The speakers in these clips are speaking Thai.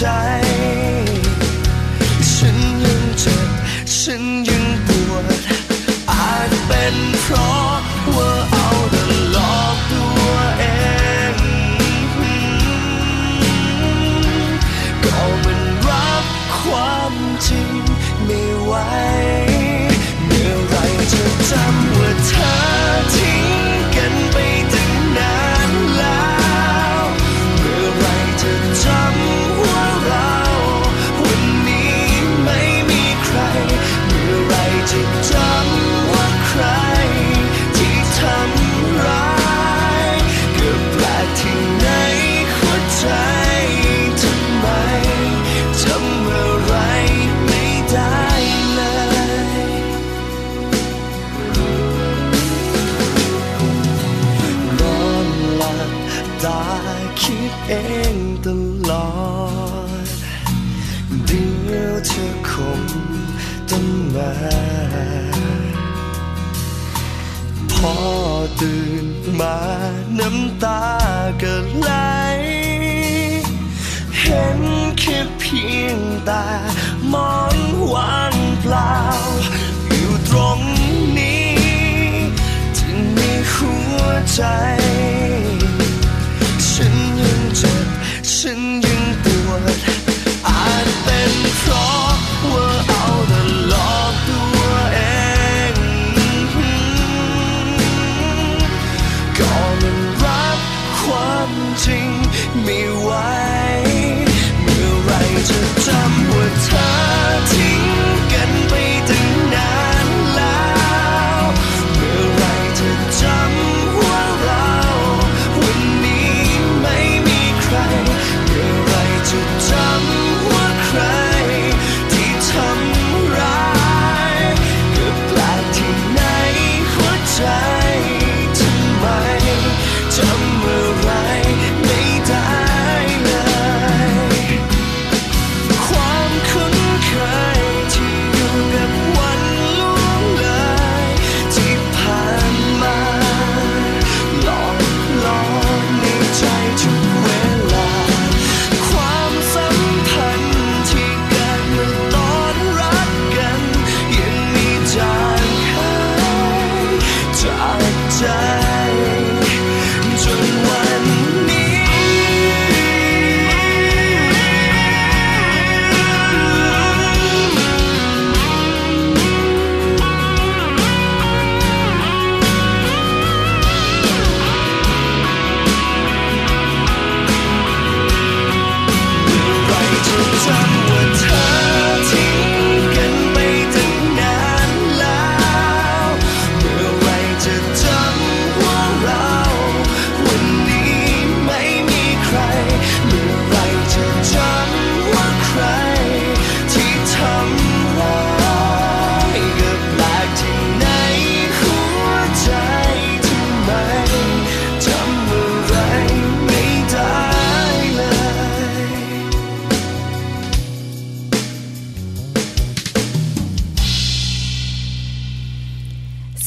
inside าพอตื่นมาน้ำตาก็ไหล เห็นแค่เพียงแต่มองว่างเปล่า อยู่ตรงนี้ ที่มีหัวใจ to tumble.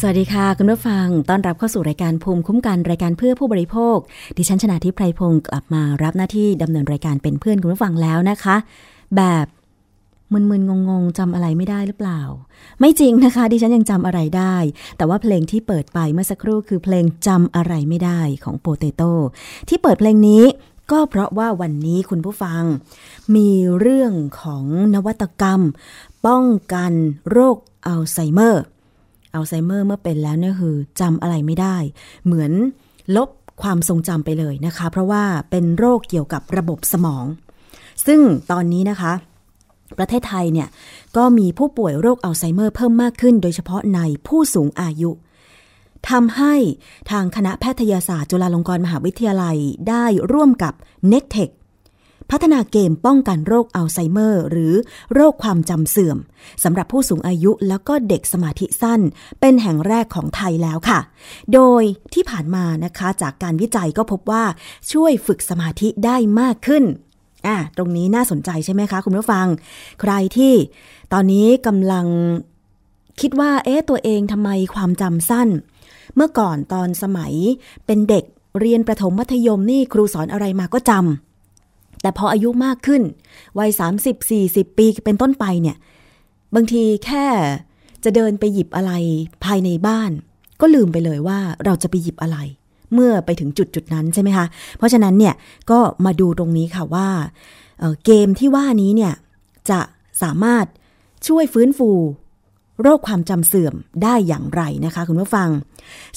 สวัสดีค่ะ คุณผู้ฟัง ต้อนรับเข้าสู่รายการภูมิคุ้มกันรายการเพื่อผู้บริโภค ดิฉันชนะทิพไพรพงศ์กลับมารับหน้าที่ดำเนินรายการเป็นเพื่อนคุณผู้ฟังแล้วนะคะ แบบมึนๆงงๆจำอะไรไม่ได้หรือเปล่า ไม่จริงนะคะ ดิฉันยังจำอะไรได้ แต่ว่าเพลงที่เปิดไปเมื่อสักครู่คือเพลงจำอะไรไม่ได้ของโปเตโต้ที่เปิดเพลงนี้ก็เพราะว่าวันนี้คุณผู้ฟัง มีเรื่องของนวัตกรรม ป้องกันโรคอัลไซเมอร์ อัลไซเมอร์เมื่อเป็นแล้วเนี่ยคือจำอะไรไม่ได้ เหมือนลบความทรงจำไปเลยนะคะ เพราะว่าเป็นโรคเกี่ยวกับระบบสมอง ซึ่งตอนนี้นะคะ ประเทศไทยเนี่ยก็มีผู้ป่วยโรคอัลไซเมอร์เพิ่มมากขึ้น โดยเฉพาะในผู้สูงอายุทำให้ทางคณะแพทยศาสตร์จุฬาลงกรณ์มหาวิทยาลัยได้ร่วมกับ n e c t e c h พัฒนาเกมป้องกันโรคอัลไซเมอร์ หรือโรคความจำเสื่อมสำหรับผู้สูงอายุแล้วก็เด็กสมาธิสั้น เป็นแห่งแรกของไทยแล้วค่ะ โดยที่ผ่านมานะคะจากการวิจัยก็พบว่าช่วยฝึกสมาธิได้มากขึ้นอะตรงนี้น่าสนใจใช่ไหมคะคุณผู้ฟัง ใครที่ตอนนี้กำลังคิดว่า เอ๊ะตัวเองทำไมความจำสั้น เมื่อก่อนตอนสมัยเป็นเด็กเรียนประถมมัธยมนี่ครูสอนอะไรมาก็จำ แต่พออายุมากขึ้น วัย 30-40 ปีเป็นต้นไปเนี่ย บางทีแค่จะเดินไปหยิบอะไรภายในบ้าน ก็ลืมไปเลยว่าเราจะไปหยิบอะไร เมื่อไปถึงจุดจุดนั้นใช่ไหมคะ เพราะฉะนั้นเนี่ยก็มาดูตรงนี้ค่ะว่าเเกมที่ว่านี้เนี่ยจะสามารถช่วยฟื้นฟู โรคความจำเสื่อมได้อย่างไรนะคะ คุณผู้ฟัง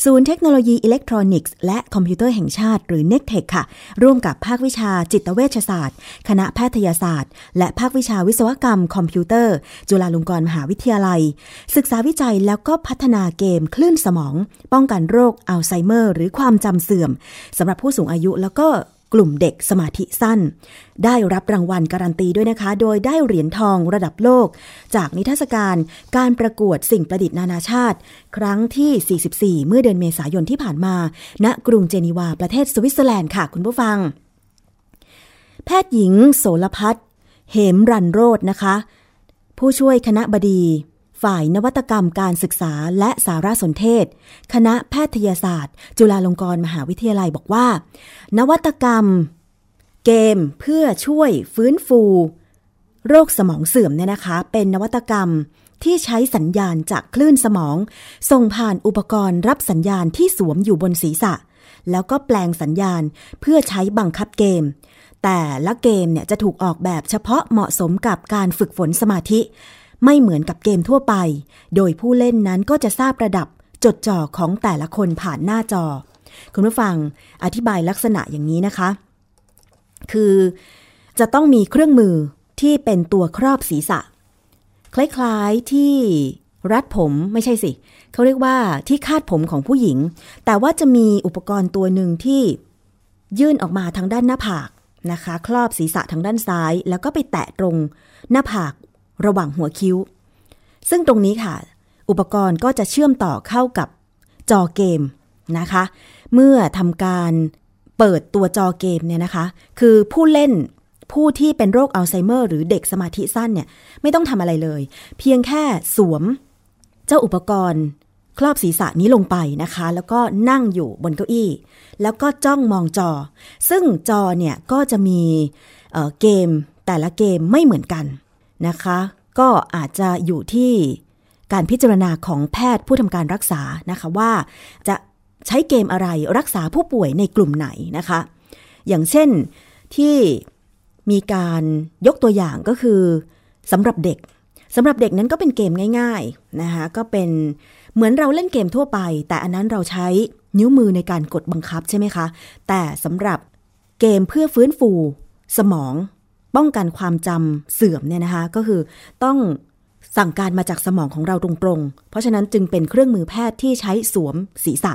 ศูนย์เทคโนโลยีอิเล็กทรอนิกส์และคอมพิวเตอร์แห่งชาติหรือ n e c t e c h ค่ะ ร่วมกับภาควิชาจิตเวชศาสตร์ คณะแพทยศาสตร์ และภาควิชาวิศวกรรมคอมพิวเตอร์ จุฬาลงกรณ์มหาวิทยาลัย ศึกษาวิจัยแล้วก็พัฒนาเกมคลื่นสมอง ป้องกันโรคอัลไซเมอร์ หรือความจำเสื่อมสำหรับผู้สูงอายุแล้วก็ กลุ่มเด็กสมาธิสั้น ได้รับรางวัลการันตีด้วยนะคะ โดยได้เหรียญทองระดับโลก จากนิทรรศการการประกวดสิ่งประดิษฐ์นานาชาติ ครั้งที่ 44 เมื่อเดือนเมษายนที่ผ่านมา ณกรุงเจนีวาประเทศสวิตเซอร์แลนด์ค่ะคุณผู้ฟัง แพทย์หญิง โสลพัฒเหมรันโรจน์นะคะ ผู้ช่วยคณะบดี ฝ่ายนวัตกรรมการศึกษาและสารสนเทศ คณะแพทยศาสตร์ จุฬาลงกรณ์มหาวิทยาลัยบอกว่า นวัตกรรม เกมเพื่อช่วยฟื้นฟู โรคสมองเสื่อมเนี่ยนะคะ เป็นนวัตกรรมที่ใช้สัญญาณจากคลื่นสมอง ส่งผ่านอุปกรณ์รับสัญญาณที่สวมอยู่บนศีรษะ แล้วก็แปลงสัญญาณเพื่อใช้บังคับเกม แต่ละเกมเนี่ยจะถูกออกแบบเฉพาะเหมาะสมกับการฝึกฝนสมาธิ ไม่เหมือนกับเกมทั่วไป โดยผู้เล่นนั้นก็จะทราบระดับจดจ่อของแต่ละคนผ่านหน้าจอ คุณผู้ฟังอธิบายลักษณะอย่างนี้นะคะ คือจะต้องมีเครื่องมือที่เป็นตัวครอบศีรษะ คล้ายๆที่รัดผมไม่ใช่สิ เขาเรียกว่าที่คาดผมของผู้หญิง แต่ว่าจะมีอุปกรณ์ตัวหนึ่งที่ยื่นออกมาทางด้านหน้าผากนะคะ ครอบศีรษะทางด้านซ้าย แล้วก็ไปแตะตรงหน้าผาก ระหว่างหัวคิ้ว ซึ่งตรงนี้ค่ะ อุปกรณ์ก็จะเชื่อมต่อเข้ากับจอเกมนะคะ เมื่อทำการเปิดตัวจอเกมเนี่ยนะคะ คือผู้เล่นผู้ที่เป็นโรคอัลไซเมอร์หรือเด็กสมาธิสั้นเนี่ยไม่ต้องทำอะไรเลย เพียงแค่สวมเจ้าอุปกรณ์ ครอบศีรษะนี้ลงไปนะคะ แล้วก็นั่งอยู่บนเก้าอี้ แล้วก็จ้องมองจอ ซึ่งจอเนี่ยก็จะมีเเกมแต่ละเกมไม่เหมือนกัน นะคะ ก็อาจจะอยู่ที่การพิจารณาของแพทย์ผู้ทำการรักษานะคะว่าจะใช้เกมอะไรรักษาผู้ป่วยในกลุ่มไหนนะคะ อย่างเช่นที่มีการยกตัวอย่างก็คือสำหรับเด็กสำหรับเด็กนั้นก็เป็นเกมง่ายๆนะคะก็เป็นเหมือนเราเล่นเกมทั่วไป แต่อันนั้นเราใช้นิ้วมือในการกดบังคับใช่ไหมคะ แต่สำหรับเกมเพื่อฟื้นฟูสมอง ป้องกันความจำเสื่อมเนี่ยนะคะ ก็คือต้องสั่งการมาจากสมองของเราตรงๆ เพราะฉะนั้นจึงเป็นเครื่องมือแพทย์ที่ใช้สวมศีรษะ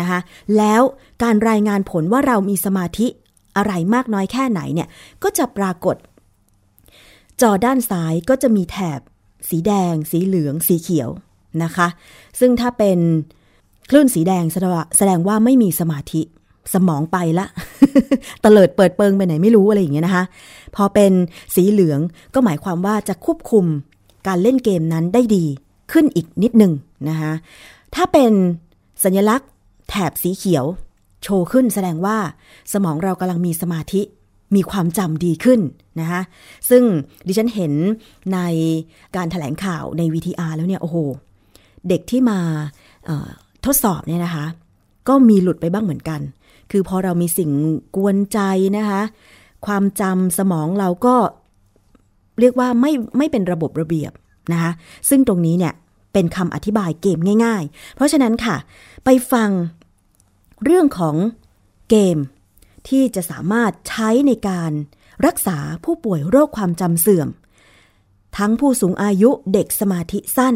นะคะ แล้วการรายงานผลว่าเรามีสมาธิอะไรมากน้อยแค่ไหนเนี่ย ก็จะปรากฏ จอด้านซ้ายก็จะมีแถบ สีแดง สีเหลือง สีเขียวนะคะ ซึ่งถ้าเป็นคลื่นสีแดงแสดงว่าแสดงว่าไม่มีสมาธิ สมองไปละตะเลิดเปิดเปิงไปไหนไม่รู้อะไรอย่างเงี้ยนะคะ พอเป็นสีเหลืองก็หมายความว่าจะควบคุมการเล่นเกมนั้นได้ดีขึ้นอีกนิดหนึ่งนะคะถ้าเป็นสัญลักษณ์แถบสีเขียว โชว์ขึ้นแสดงว่าสมองเรากำลังมีสมาธิมีความจำดีขึ้นนะคะซึ่งดิฉันเห็นในการถแถลงข่าวใน VTR แล้วเนี่ย โอ้โห เด็กที่มาทดสอบเนี่ยนะคะ ก็มีหลุดไปบ้างเหมือนกัน คือพอเรามีสิ่งกวนใจนะคะ ความจำสมองเราก็เรียกว่าไม่ไม่เป็นระบบระเบียบนะคะ ซึ่งตรงนี้เนี่ยเป็นคำอธิบายเกมง่าย ๆ เพราะฉะนั้นค่ะ ไปฟังเรื่องของเกมที่จะสามารถใช้ในการรักษาผู้ป่วยโรคความจำเสื่อม ทั้งผู้สูงอายุเด็กสมาธิสั้น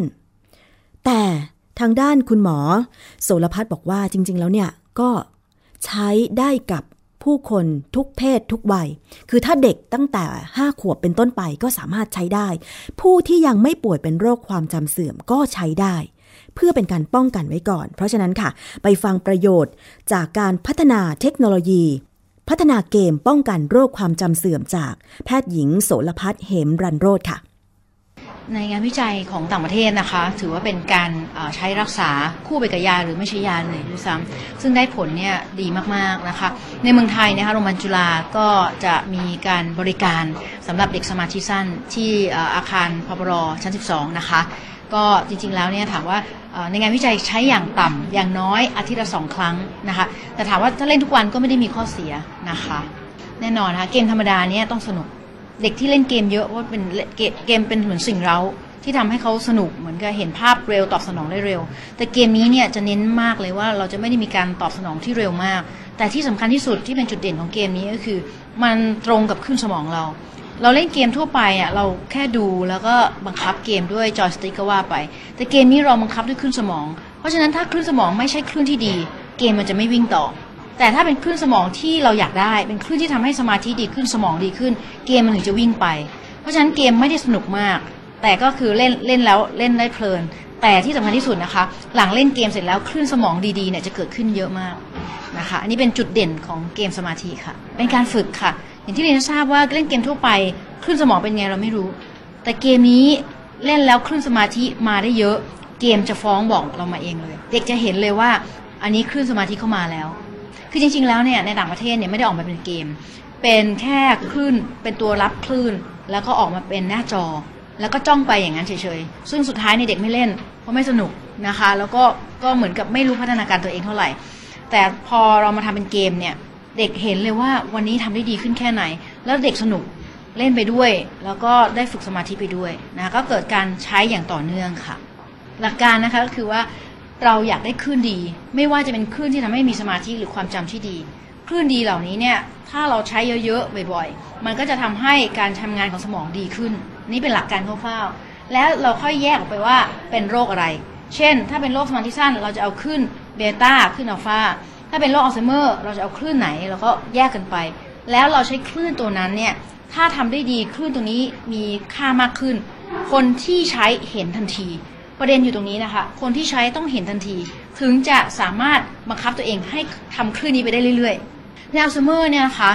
แต่ทางด้านคุณหมอ โสรพัฒน์บอกว่าจริง ๆ แล้วเนี่ย ก็ ใช้ได้กับผู้คนทุกเพศทุกวัย คือถ้าเด็กตั้งแต่ 5 ขวบเป็นต้นไปก็สามารถใช้ได้ ผู้ที่ยังไม่ป่วยเป็นโรคความจำเสื่อมก็ใช้ได้ เพื่อเป็นการป้องกันไว้ก่อน เพราะฉะนั้นค่ะ ไปฟังประโยชน์จากการพัฒนาเทคโนโลยี พัฒนาเกมป้องกันโรคความจำเสื่อมจากแพทย์หญิงโสรพัฒน์เหมรันโรธค่ะ ในงานวิจัยของต่างประเทศนะคะ ถือว่าเป็นการใช้รักษาคู่ไปกับยาหรือไม่ใช่ยาเลยด้วยซ้ำซึ่งได้ผลเนี่ยดีมากๆนะคะ ในเมืองไทยนะคะโรงพยาบาลจุฬาก็จะมีการบริการสำหรับเด็กสมาธิสั้นที่อาคารพบรชั้น 12 นะคะ ก็จริงๆแล้วเนี่ยถามว่าในงานวิจัยใช้อย่างต่ำอย่างน้อยอาทิตย์ละสองครั้งนะคะ แต่ถามว่าถ้าเล่นทุกวันก็ไม่ได้มีข้อเสียนะคะ แน่นอนนะคะเกมธรรมดาเนี่ยต้องสนุก เด็กที่เล่นเกมเยอะว่าเป็นเกมเป็นเหมือนสิ่งเราที่ทำให้เขาสนุกเหมือนกับเห็นภาพเร็วตอบสนองได้เร็ว แต่เกมนี้เนี่ยจะเน้นมากเลยว่าเราจะไม่ได้มีการตอบสนองที่เร็วมาก แต่ที่สำคัญที่สุดที่เป็นจุดเด่นของเกมนี้ก็คือ มันตรงกับขึ้นสมองเรา เราเล่นเกมทั่วไปอะเราแค่ดูแล้วก็บังคับเกมด้วยจอยสติ๊กก็ว่าไป แต่เกมนี้เราบังคับด้วยขึ้นสมอง เพราะฉะนั้นถ้าขึ้นสมองไม่ใช่คลื่นที่ดี เกมมันจะไม่วิ่งต่อ แต่ถ้าเป็นคลื่นสมองที่เราอยากได้ เป็นคลื่นที่ทำให้สมาธิดีขึ้นสมองดีขึ้น เกมมันถึงจะวิ่งไป เพราะฉะนั้นเกมไม่ได้สนุกมาก แต่ก็คือเล่นเล่นแล้วเล่นได้เพลิน แต่ที่สำคัญที่สุดนะคะ หลังเล่นเกมเสร็จแล้วคลื่นสมองดีๆเนี่ยจะเกิดขึ้นเยอะมากนะคะอันนี้เป็นจุดเด่นของเกมสมาธิค่ะ เป็นการฝึกค่ะ อย่างที่เรียนทราบว่าเล่นเกมทั่วไปคลื่นสมองเป็นไงเราไม่รู้ แต่เกมนี้เล่นแล้วคลื่นสมาธิมาได้เยอะ เกมจะฟ้องบอกเรามาเองเลย เด็กจะเห็นเลยว่า อันนี้คลื่นสมาธิเข้ามาแล้ว คือจริง ๆ แล้วเนี่ยในต่างประเทศเนี่ยไม่ได้ออกมาเป็นเกม เป็นแค่คลื่นเป็นตัวรับคลื่น แล้วก็ออกมาเป็นหน้าจอ แล้วก็จ้องไปอย่างนั้นเฉยๆ ซึ่งสุดท้ายในเด็กไม่เล่น เพราะไม่สนุกนะคะ แล้วก็ก็เหมือนกับไม่รู้พัฒนาการตัวเองเท่าไหร่ แต่พอเรามาทำเป็นเกมเนี่ยเด็กเห็นเลยว่าวันนี้ทำได้ดีขึ้นแค่ไหน แล้วเด็กสนุกเล่นไปด้วย แล้วก็ได้ฝึกสมาธิไปด้วยนะก็เกิดการใช้อย่างต่อเนื่องค่ะ หลักการนะคะก็คือว่า เราอยากได้คลื่นดี ไม่ว่าจะเป็นคลื่นที่ทำให้มีสมาธิหรือความจำที่ดีคลื่นดีเหล่านี้เนี่ยถ้าเราใช้เยอะๆบ่อยๆ มันก็จะทำให้การทำงานของสมองดีขึ้น นี่เป็นหลักการคร่าวๆแล้วเราค่อยแยกออกไปว่าเป็นโรคอะไร เช่น ถ้าเป็นโรคสมาธิสั้นเราจะเอาคลื่นเบต้าคลื่นอัลฟาถ้าเป็นโรคอัลไซเมอร์เราจะเอาคลื่นไหนเราก็แยกกันไป แล้วเราใช้คลื่นตัวนั้นเนี่ยถ้าทำได้ดีคลื่นตัวนี้มีค่ามากขึ้น คนที่ใช้เห็นทันที ประเด็นอยู่ตรงนี้นะคะ คนที่ใช้ต้องเห็นทันที ถึงจะสามารถบังคับตัวเองให้ทำคลื่นนี้ไปได้เรื่อยๆในอัลไซเมอร์เนี่ยนะคะ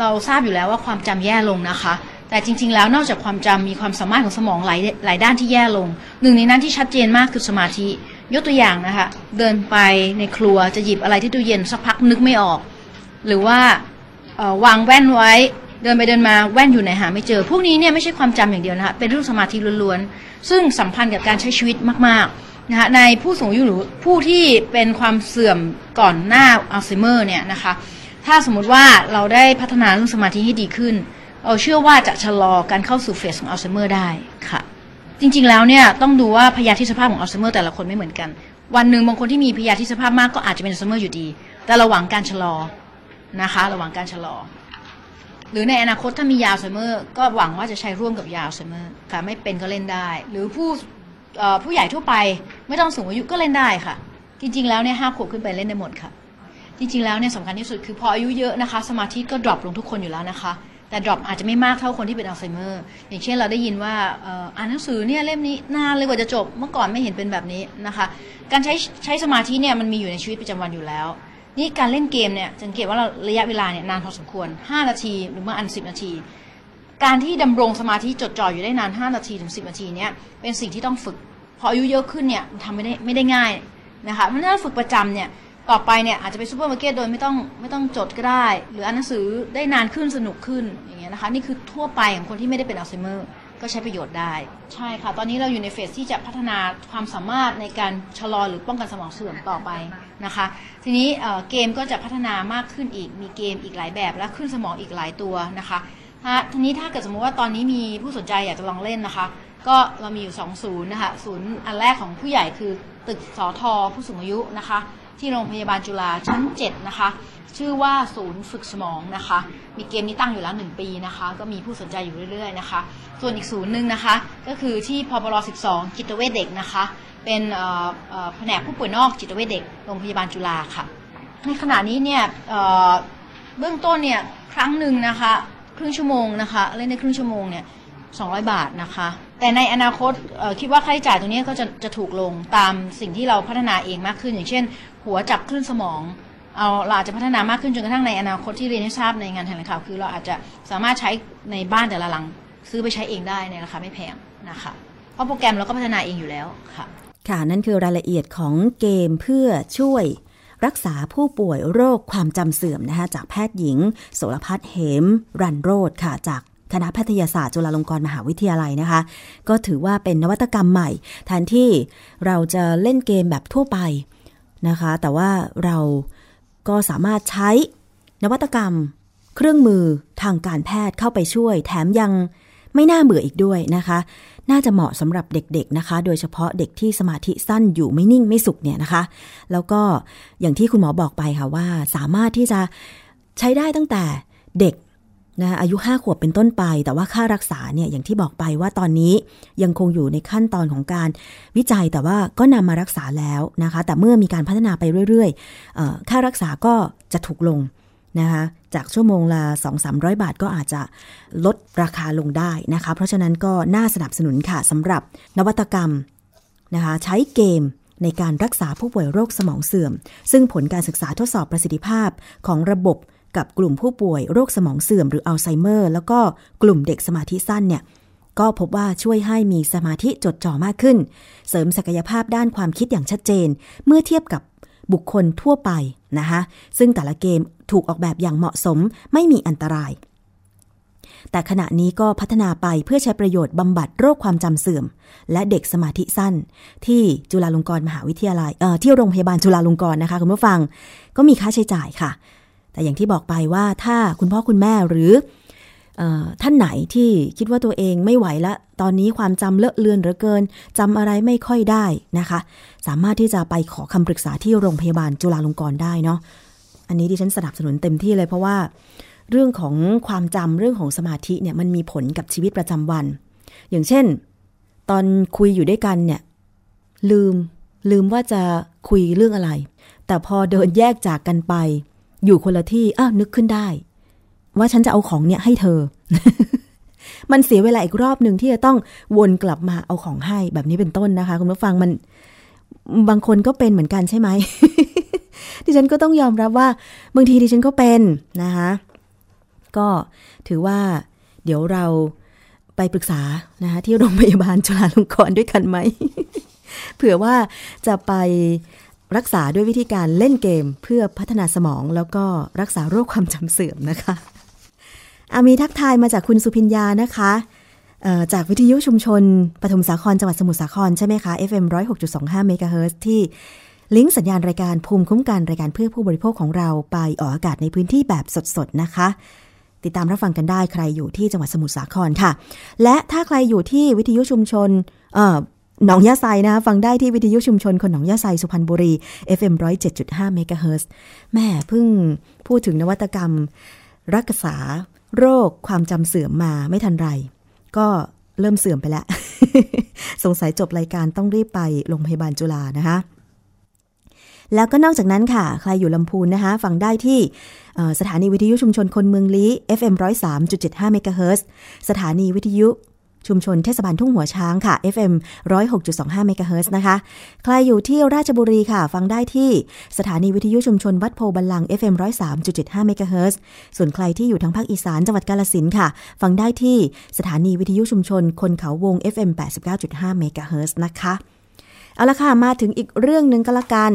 เราทราบอยู่แล้วว่าความจำแย่ลงนะคะ แต่จริง ๆ แล้วนอกจากความจำมีความสามารถของสมองหลายหลายด้านที่แย่ลง หนึ่งในนั้นที่ชัดเจนมากคือสมาธิ ยกตัวอย่างนะคะ เดินไปในครัวจะหยิบอะไรที่ตู้เย็นสักพักนึกไม่ออก หรือว่าวางแว่นไว้ เดินไปเดินมาแว่นอยู่ไหนหาไม่เจอ พวกนี้เนี่ยไม่ใช่ความจำอย่างเดียวนะคะเป็นเรื่องสมาธิล้วนๆ ซึ่งสัมพันธ์กับการใช้ชีวิตมากๆนะคะในผู้สูงอายุหรือผู้ที่เป็นความเสื่อมก่อนหน้าอัลไซเมอร์เนี่ยนะคะถ้าสมมุติว่าเราได้พัฒนาเรื่องสมาธิให้ดีขึ้น เราเชื่อว่าจะชะลอการเข้าสู่ phase ของอัลไซเมอร์ได้ค่ะ จริงๆแล้วเนี่ยต้องดูว่าพยาธิสภาพของอัลไซเมอร์แต่ละคนไม่เหมือนกัน วันหนึ่งบางคนที่มีพยาธิสภาพมากก็อาจจะเป็นอัลไซเมอร์อยู่ดี แต่ระหว่างการชะลอนะคะ ระหว่างการชะลอ หรือในอนาคตถ้ามียาอัลไซเมอร์ก็หวังว่าจะใช้ร่วมกับยาอัลไซเมอร์ค่ะไม่เป็นก็เล่นได้ หรือผู้ผู้ใหญ่ทั่วไปไม่ต้องสูงอายุก็เล่นได้ค่ะ จริง ๆ แล้วเนี่ยห้าขวบขึ้นไปเล่นได้หมดค่ะ จริง ๆ แล้วเนี่ยสำคัญที่สุดคือพออายุเยอะนะคะ สมาธิก็ drop ลงทุกคนอยู่แล้วนะคะแต่ drop อาจจะไม่มากเท่าคนที่เป็นอัลไซเมอร์ อย่างเช่นเราได้ยินว่าอ่านหนังสือเนี่ยเล่มนี้นานเลยกว่าจะจบ เมื่อก่อนไม่เห็นเป็นแบบนี้นะคะ การใช้ใช้สมาธิเนี่ยมันมีอยู่ในชีวิตประจำวันอยู่แล้ว นี่การเล่นเกมเนี่ยสังเกตว่าเราระยะเวลาเนี่ยนานพอสมควร 5 นาทีหรือบางอัน 10 นาที การที่ดำรงสมาธิจดจ่ออยู่ได้นาน 5 นาทีถึง 10 นาทีเนี่ยเป็นสิ่งที่ต้องฝึก พออายุเยอะขึ้นเนี่ยทำไม่ได้ไม่ได้ง่ายนะคะเพราะฉะนั้นฝึกประจำเนี่ยต่อไปเนี่ยอาจจะไปซูเปอร์มาร์เก็ตโดยไม่ต้องไม่ต้องจดก็ได้ หรืออ่านหนังสือได้นานขึ้นสนุกขึ้นอย่างเงี้ยนะคะนี่คือทั่วไปของคนที่ไม่ได้เป็นอัลไซเมอร์ ก็ใช้ประโยชน์ได้ ใช่ค่ะ ตอนนี้เราอยู่ใน phase ที่จะพัฒนาความสามารถในการชะลอหรือป้องกันสมองเสื่อมต่อไปนะคะ ทีนี้เกมก็จะพัฒนามากขึ้นอีก มีเกมอีกหลายแบบและคลื่นสมองอีกหลายตัวนะคะถ้าทีนี้ถ้าเกิดสมมติว่าตอนนี้มีผู้สนใจอยากจะลองเล่นนะคะ ก็เรามีอยู่2ศูนย์นะคะศูนย์อันแรกของผู้ใหญ่คือตึกสอทอผู้สูงอายุนะคะ ที่โรงพยาบาลจุฬาชั้น7นะคะ ชื่อว่าศูนย์ฝึกสมองนะคะ มีเกมนี้ตั้งอยู่แล้ว1ปีนะคะ ก็มีผู้สนใจอยู่เรื่อยๆนะคะ ส่วนอีกศูนย์หนึ่งนะคะ ก็คือที่พบล12จิตเวชเด็กนะคะ เป็นแผนกผู้ป่วยนอกจิตเวชเด็กโรงพยาบาลจุฬาค่ะ ในขณะนี้เนี่ยเบื้องต้นเนี่ยครั้งหนึ่งนะคะครึ่งชั่วโมงนะคะเล่นในครึ่งชั่วโมงเนี่ย200 บาทนะคะ แต่ในอนาคตคิดว่าค่าใช้จ่ายตรงนี้ก็จะจะถูกลงตามสิ่งที่เราพัฒนาเองมากขึ้น อย่างเช่น หัวจับคลื่นสมอง เอาเราอาจจะพัฒนามากขึ้นจนกระทั่งในอนาคตที่เรียนให้ทราบในงานแถลงข่าวคือเราอาจจะสามารถใช้ในบ้านแต่ละหลัง ซื้อไปใช้เองได้ในราคาไม่แพงนะคะเพราะโปรแกรมเราก็พัฒนาเองอยู่แล้วค่ะ ค่ะนั่นคือรายละเอียดของเกมเพื่อช่วย รักษาผู้ป่วยโรคความจำเสื่อมนะคะจากแพทย์หญิง โสรพัฒน์เหม รันโรธค่ะจากคณะแพทยศาสตร์จุฬาลงกรณ์มหาวิทยาลัยนะคะ ก็ถือว่าเป็นนวัตกรรมใหม่แทนที่เราจะเล่นเกมแบบทั่วไปนะคะ แต่ว่าเรา ก็สามารถใช้นวัตกรรม เครื่องมือทางการแพทย์เข้าไปช่วย แถมยังไม่น่าเบื่ออีกด้วยนะคะ น่าจะเหมาะสำหรับเด็กๆนะคะ โดยเฉพาะเด็กที่สมาธิสั้นอยู่ไม่นิ่งไม่สุขเนี่ยนะคะ แล้วก็อย่างที่คุณหมอบอกไปค่ะว่า สามารถที่จะใช้ได้ตั้งแต่เด็ก นะอายุ 5 ขวบเป็นต้นไป แต่ว่าค่ารักษาเนี่ยอย่างที่บอกไปว่าตอนนี้ยังคงอยู่ในขั้นตอนของการวิจัยแต่ว่าก็นำมารักษาแล้วนะคะ แต่เมื่อมีการพัฒนาไปเรื่อยๆ ค่ารักษาก็จะถูกลงนะคะจากชั่วโมงละ 2-300 บาทก็อาจจะลดราคาลงได้นะคะ เพราะฉะนั้นก็น่าสนับสนุนค่ะสำหรับนวัตกรรมนะคะใช้เกมในการรักษาผู้ป่วยโรคสมองเสื่อม ซึ่งผลการศึกษาทดสอบประสิทธิภาพของระบบ กับกลุ่มผู้ป่วยโรคสมองเสื่อมหรืออัลไซเมอร์ แล้วก็กลุ่มเด็กสมาธิสั้นเนี่ยก็พบว่าช่วยให้มีสมาธิจดจ่อมากขึ้น เสริมศักยภาพด้านความคิดอย่างชัดเจน เมื่อเทียบกับบุคคลทั่วไปนะคะซึ่งแต่ละเกมถูกออกแบบอย่างเหมาะสมไม่มีอันตราย แต่ขณะนี้ก็พัฒนาไปเพื่อใช้ประโยชน์บำบัดโรคความจำเสื่อม และเด็กสมาธิสั้น ที่จุฬาลงกรณ์มหาวิทยาลัยเอ่อที่โรงพยาบาลจุฬาลงกรณ์นะคะคุณผู้ฟัง ก็มีค่าใช้จ่ายค่ะ แต่อย่างที่บอกไปว่าถ้าคุณพ่อคุณแม่หรืออท่านไหนที่คิดว่าตัวเองไม่ไหวละ ตอนนี้ความจำเลอะเลือนเหลือเกินจำอะไรไม่ค่อยได้นะคะ สามารถที่จะไปขอคำปรึกษาที่โรงพยาบาลจุฬาลงกรณ์ได้เนาะอันนี้ดิฉันสนับสนุนเต็มที่เลยเพราะว่า เรื่องของความจำเรื่องของสมาธิเนี่ยมันมีผลกับชีวิตประจำวัน อย่างเช่น ตอนคุยอยู่ด้วยกันเนี่ยลืมลืมว่าจะคุยเรื่องอะไร แต่พอเดินแยกจากกันไป อยู่คนละที่อ้าวนึกขึ้นได้ ว่าฉันจะเอาของเนี่ยให้เธอ มันเสียเวลาอีกรอบหนึ่งที่จะต้องวนกลับมาเอาของให้แบบนี้เป็นต้นนะคะ คุณผู้ฟังมัน บางคนก็เป็นเหมือนกันใช่ไหมดิฉันก็ต้องยอมรับว่า บางทีดิฉันก็เป็นนะคะก็ถือว่า เดี๋ยวเราไปปรึกษานะคะที่โรงพยาบาลจุฬาลงกรณ์ด้วยกันไหม เผื่อว่าจะไป รักษาด้วยวิธีการเล่นเกมเพื่อพัฒนาสมองแล้วก็รักษาโรคความจำเสื่อมนะคะอามีทักทายมาจากคุณสุพิญญานะคะจากวิทยุชุมชนปฐมสาครจังหวัดสมุทรสาครใช่ไหมคะ FM 106.25เมกะเฮิรตซ์ที่ลิงก์สัญญาณรายการภูมิคุ้มกันรายการเพื่อผู้บริโภคของเราไปออกอากาศในพื้นที่แบบสดๆนะคะ ติดตามรับฟังกันได้ใครอยู่ที่จังหวัดสมุทรสาครค่ะ และถ้าใครอยู่ที่วิทยุชุมชน หนองยาไซนะคะฟังได้ที่วิทยุชุมชนคนหนองยาไซสุพรรณบุรี FM 107.5เมกะเฮิรตซ์แม่เพิ่งพูดถึงนวัตกรรม รักษาโรคความจำเสื่อมมาไม่ทันไร ก็เริ่มเสื่อมไปแล้ว สงสัยจบรายการต้องรีบไปโรงพยาบาลจุฬานะคะ แล้วก็นอกจากนั้นค่ะ ใครอยู่ลำพูนนะคะ ฟังได้ที่สถานีวิทยุชุมชนคนเมืองลี้ FM 103.75เมกะเฮิรตซ์สถานีวิทยุ ชุมชนเทศบาลทุ่งหัวช้างค่ะ FM 106.25เมกะเฮิรตซ์นะคะ ใครอยู่ที่ราชบุรีค่ะ ฟังได้ที่สถานีวิทยุชุมชนวัดโพบัลลัง FM 103.75เมกะเฮิรตซ์ส่วนใครที่อยู่ทางภาคอีสานจังหวัดกาฬสินค่ะ ฟังได้ที่สถานีวิทยุชุมชนคนเขาวง FM 89.5เมกะเฮิรตซ์นะคะ เอาละค่ะ มาถึงอีกเรื่องหนึ่งก็แล้วกัน